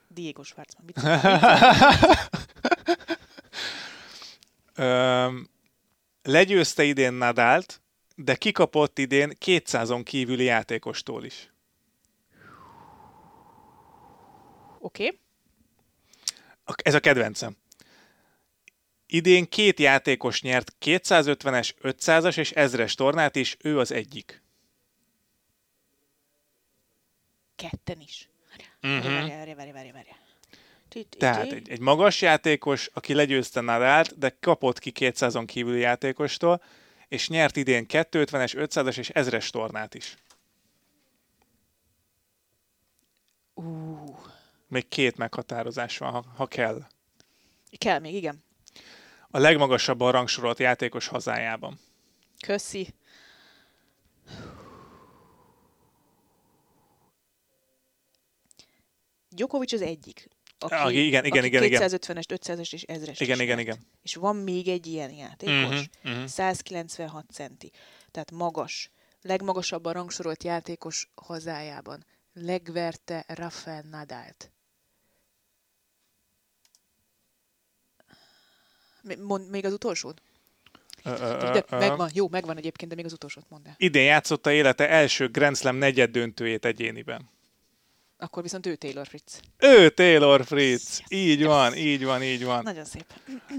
Diego Schwarzman. <laughs> Ö, legyőzte idén Nadált, de kikapott idén 200-on kívüli játékostól is. Oké. Okay. Ez a kedvencem. Idén két játékos nyert 250-es, 500-as és 1000-es tornát, és ő az egyik. Ketten is. Uh-huh. Várja, várja. Tehát egy, egy magas játékos, aki legyőzte Nadált, de kapott ki 200-on kívüli játékostól, és nyert idén 250-es, 500-as és 1000-es tornát is. Uh. Még két meghatározás van, ha, ha kell. Kell még, igen. A legmagasabban rangsorolt játékos hazájában. Köszi. Djokovic az egyik. Aki, ah, igen, igen, aki igen, 250-es, 500-es és 1000-es Igen, igen, igen. És van még egy ilyen játékos, uh-huh, uh-huh. 196 centi. Tehát magas. Legmagasabban rangsorolt játékos hazájában. Legverte Rafael Nadált. Mond még az utolsót? De megvan, jó, megvan egyébként, de még az utolsót mondd el. Idén játszotta élete első Grand Slam negyed döntőjét egyéniben. Akkor viszont ő Taylor Fritz. Ő Taylor Fritz. Yes. Így yes. van, így van, így van. Nagyon szép.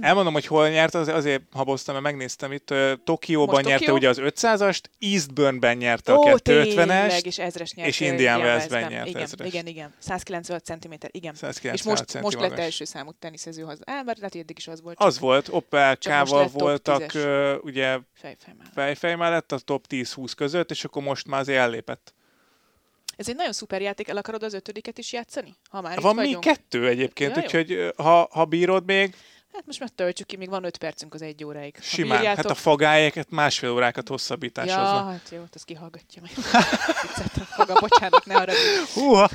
Elmondom, hogy hol nyert, az, azért haboztam, mert megnéztem itt. Tokióban Most nyerte Tokió? ugye az 500-ast, Eastburnben nyerte Ó, a 250-est, és ezres nyert. És Indian Wellsben nyerte igen, ezres. igen, igen. 196 cm, igen. 196 és most, cm most lett első számú teniszező haza. Á, mert lehet, hogy eddig is az volt. Az volt, Opelkával voltak uh, ugye fejfej mellett. fejfej mellett a top 10-20 között, és akkor most már azért ellépett. Ez egy nagyon szuper játék, el akarod az ötödiket is játszani? Ha már Van még kettő egyébként, ja, úgyhogy ha, ha bírod még, Hát most már töltsük ki, még van öt percunk az egy óráig. Simán, bírjátok... hát a fagályeket másfél órákat hosszabbítás Ja, hát jó, azt kihallgatja meg. Faga, bocsánat, ne arra. Húha,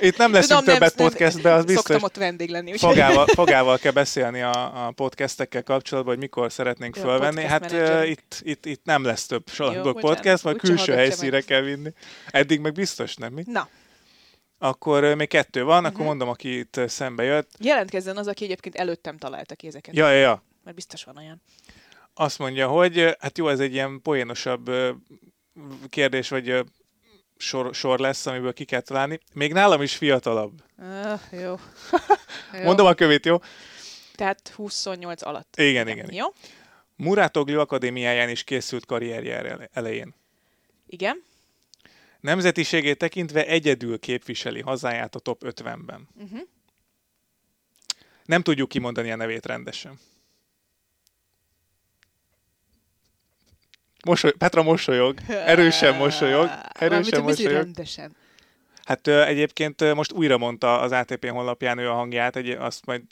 itt nem leszünk Tudom, többet nem, podcastbe, az biztos. Szoktam ott vendég lenni. Fogával, fogával kell beszélni a, a podcastekkel kapcsolatban, hogy mikor szeretnénk jó, fölvenni. Hát uh, itt, itt, itt nem lesz több Salakblog podcast, majd külső helyszíre kell vinni. Eddig meg biztos nem, mi? Na, akkor még kettő van, uh-huh. akkor mhm. mondom, aki itt szembe jött. Jelentkezzen az, aki egyébként előttem találta ki ezeket. Ja, ja, ja. Mert biztos van olyan. Azt mondja, hogy hát jó, ez egy ilyen poénosabb kérdés, vagy sor, sor lesz, amiből ki kell találni. Még nálam is fiatalabb. Uh, jó. <laughs> jó. Mondom a kövét, jó? Tehát 28 alatt. Igen, igen. igen. Jó. Murátoglio Akadémiáján is készült karrierje elején. Igen nemzetiségét tekintve egyedül képviseli hazáját a top 50-ben. Uh-huh. Nem tudjuk kimondani a nevét rendesen. Mosoly, Petra mosolyog, erősen mosolyog, erősen mosolyog. rendesen. Hát egyébként most újra mondta az ATP honlapján ő a hangját, egy, azt majd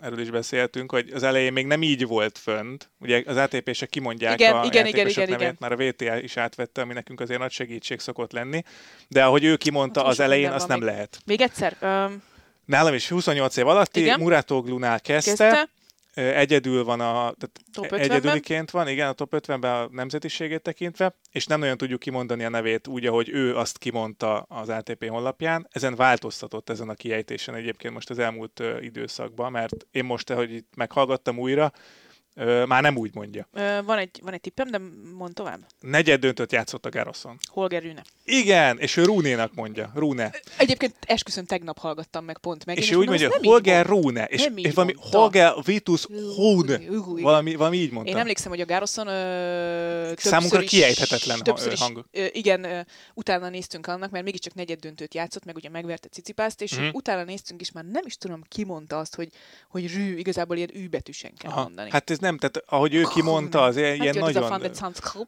erről is beszéltünk, hogy az elején még nem így volt fönt. Ugye az ATP-sek kimondják igen, a igen, igen, igen, nevét, igen. már a VTA is átvette, ami nekünk azért nagy segítség szokott lenni. De ahogy ő kimondta az elején, azt nem még. lehet. Még egyszer. Um... Nálam is 28 év alatti, Muratoglunál kezdte, kezdte, egyedül van a, tehát egyedüliként van, igen, a top 50-ben a nemzetiségét tekintve, és nem nagyon tudjuk kimondani a nevét úgy, ahogy ő azt kimondta az ATP honlapján. Ezen változtatott ezen a kiejtésen egyébként most az elmúlt időszakban, mert én most, hogy itt meghallgattam újra, már nem úgy mondja. Van, egy, van egy tippem, de mond tovább. Negyed döntött játszott a Garoszon. Holger Rune. Igen, és ő Rúnénak mondja. Rune. Egyébként esküszöm, tegnap hallgattam meg pont meg. És, és ő úgy mondja, Holger Rune. És, és valami Holger Vitus Rune. Valami, valami így mondta. Én emlékszem, hogy a Garoszon ö, Számunkra kiejthetetlen hang. Igen, utána néztünk annak, mert mégiscsak negyed döntőt játszott, meg ugye megverte Cicipászt, és mm. utána néztünk, és már nem is tudom, ki mondta azt, hogy, hogy rű, igazából ilyen ű betűsen kell mondani. Hát ez nem, tehát ahogy ő kimondta, az ilyen, hát nagyon...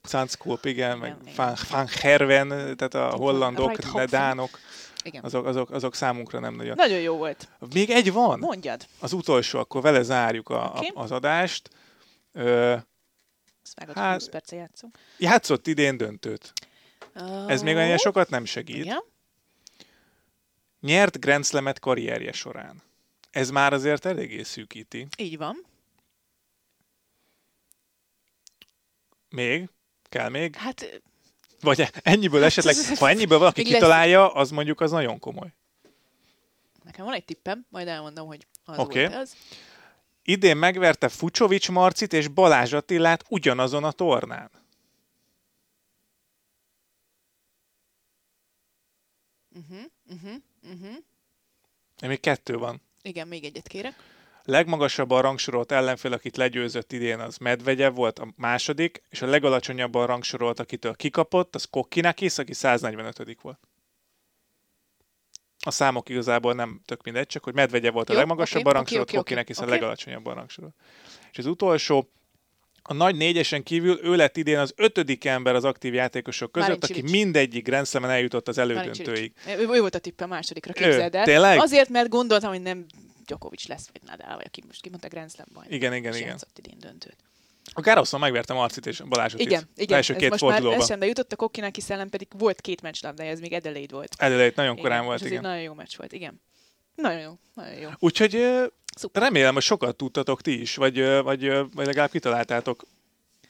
Zandskoop, igen, meg Van, Van Herven, tehát a hollandok, de dánok. Igen. Azok, azok, azok számunkra nem nagyon. Nagyon jó volt. Még egy van. Mondjad. Az utolsó, akkor vele zárjuk a, okay. a, az adást. Ö, Ezt hát, 20 perce játszunk. Játszott idén döntőt. Oh. Ez még olyan sokat nem segít. Igen? Nyert Grand Slam-et karrierje során. Ez már azért eléggé szűkíti. Így van. Még? Kell még? Hát... Vagy ennyiből esetleg, ha ennyiből valaki <laughs> kitalálja, az mondjuk az nagyon komoly. Nekem van egy tippem, majd elmondom, hogy az okay. volt ez. Idén megverte Fucsovics Marcit és Balázs Attilát ugyanazon a tornán. Uh-huh, uh-huh, uh-huh. Még kettő van. Igen, még egyet kérek legmagasabban rangsorolt ellenfél, akit legyőzött idén, az Medvegyev volt a második, és a legalacsonyabban rangsorolt, akitől kikapott, az Kokkinakis, aki 145 volt. a számok igazából nem tök mindegy, csak hogy Medvegye volt a legmagasabb okay, barangsorot, okay, okay, Kokinek okay, a legalacsonyabb barangsorot. És az utolsó, a nagy négyesen kívül ő lett idén az ötödik ember az aktív játékosok között, Márin aki Csilics. mindegyik grenzszemen eljutott az elődöntőig. Ő, ő volt a tippe a másodikra, képzeld el. Tényleg? Azért, mert gondoltam, hogy nem Djokovic lesz, vagy Nadal, vagy aki most kimondta Grand Slam bajnok. Igen, igen, igen. idén döntőt. A Gároszon megvertem Arcit és Balázsot Igen, is. igen. Első két most fordulóba. már eszembe jutott, a Kokinak hiszen pedig volt két meccs de ez még Adelaide volt. Adelaide nagyon igen, korán volt, igen. Ez nagyon jó meccs volt, igen. Nagyon jó, nagyon jó. Úgyhogy Szuper. remélem, hogy sokat tudtatok ti is, vagy, vagy, vagy legalább kitaláltátok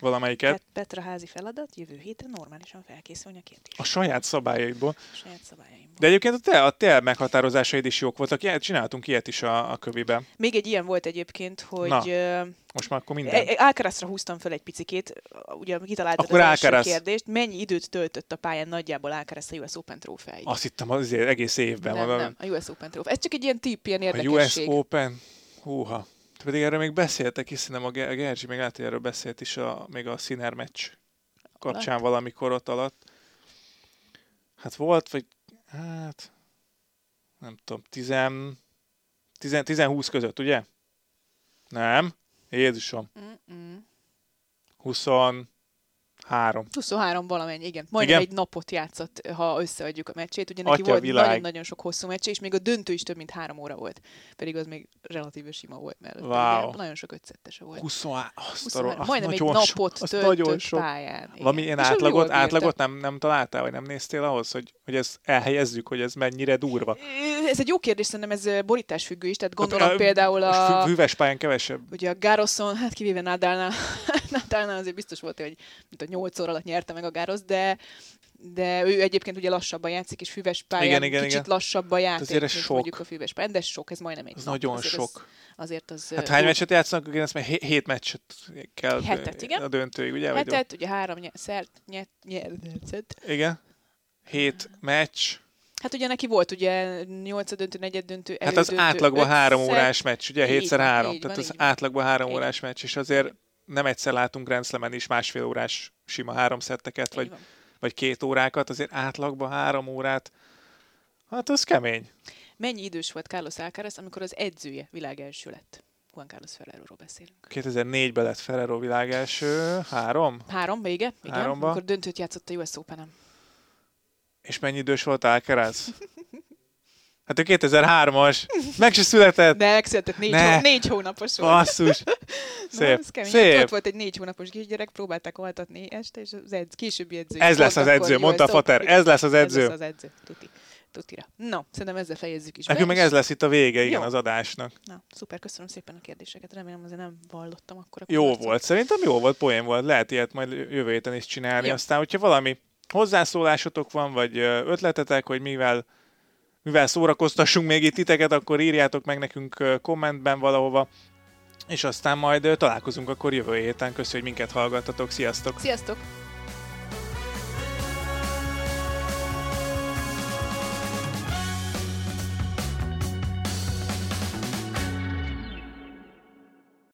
valamelyiket. Pet- Petra házi feladat, jövő hétre normálisan felkészülni a kérdésre. A saját szabályaidból. A saját szabályaimból. De egyébként a te, a te meghatározásaid is jók voltak. Csináltunk ilyet is a, a köviben. Még egy ilyen volt egyébként, hogy... Na, most már akkor minden. Alcarazra húztam fel egy picikét, ugye kitaláltad akkor az Alcaraz. első kérdést. Mennyi időt töltött a pályán nagyjából Alcaraz a US Open trófeáig? Azt hittem az egész évben. Nem, nem, a US Open trófea. Ez csak egy ilyen tipp, ilyen érdekesség. A US Open, húha. Pedig erről még beszéltek, hiszen a Gerzsi még lehet, hogy erről beszélt is a, még a Sziner meccs kapcsán alatt? valamikor ott alatt. Hát volt, vagy hát nem tudom, 10, 10, 10 között, ugye? Nem? Jézusom. Mm-mm. 20, Három. 23 valamennyi, igen. Majdnem igen? egy napot játszott, ha összeadjuk a meccsét. Ugye neki Atya volt nagyon-nagyon sok hosszú meccs, és még a döntő is több mint három óra volt. Pedig az még relatíve sima volt, mert wow. nagyon sok ötszettese volt. 23, 23 majdnem egy napot so, töltött sok. pályán. Igen. Valami ilyen átlagot, átlagot nem, nem találtál, vagy nem néztél ahhoz, hogy, hogy ezt elhelyezzük, hogy ez mennyire durva? Ez egy jó kérdés, szerintem ez borítás függő is, tehát gondolom a, például a... Hűves pályán kevesebb. Ugye a Garoszon, hát kivéve Nadalnál, <laughs> Nadalnál azért biztos volt, hogy mint a 8 óra alatt nyerte meg a Gárosz, de de ő egyébként ugye lassabban játszik, és füves pályán igen, igen, kicsit igen. lassabban játszik, azért ez sok. mondjuk a füves pályán, de sok, ez majdnem egy ez nap. nagyon azért sok. Az, azért az... Hát hány meccset játszanak? Igen, ezt hét, hét meccset kell Hetet, igen. a döntőig, ugye? Hetet, ugye három nyert, nyert, nyert, Igen. Hét meccs. Hát ugye neki volt ugye nyolc döntő, negyed döntő, Hát az átlagban három órás meccs, ugye? Hétszer három. Tehát az átlagban három órás meccs, és azért nem egyszer látunk Grand Slam-en is másfél órás sima három szetteket, vagy, vagy két órákat, azért átlagban három órát, hát az kemény. Mennyi idős volt Carlos Alcaraz, amikor az edzője világelső lett? Juan Carlos Ferrero-ról beszélünk. 2004-ben lett Ferrero világelső, három? Három, vége, igen. Háromba. Akkor döntőt játszott a US Open-en. És mennyi idős volt Alcaraz? <laughs> Hát ő 2003-as. Meg se született. De megszületett, négy, ne. hó, négy hónapos volt. Basszus. <laughs> Szép. Na, Szép. Ott volt egy négy hónapos kisgyerek, próbálták altatni este, és az edz, későbbi edző. Ez lesz az edző, mondta a Fater. Ez lesz az edző. Ez lesz az edző, tuti. Tutira. No, szerintem ezzel fejezzük is. Nekünk meg ez lesz itt a vége, igen, Jó. az adásnak. Na, szuper, köszönöm szépen a kérdéseket. Remélem azért nem vallottam akkor. A jó kudarcot. volt, szerintem jó volt, poén volt. Lehet ilyet majd jövő héten is csinálni. Jó. Aztán, hogyha valami hozzászólásotok van, vagy ötletetek, hogy mivel mivel szórakoztassunk még itt titeket, akkor írjátok meg nekünk kommentben valahova, és aztán majd találkozunk akkor jövő héten. Köszönjük, hogy minket hallgattatok. Sziasztok! Sziasztok!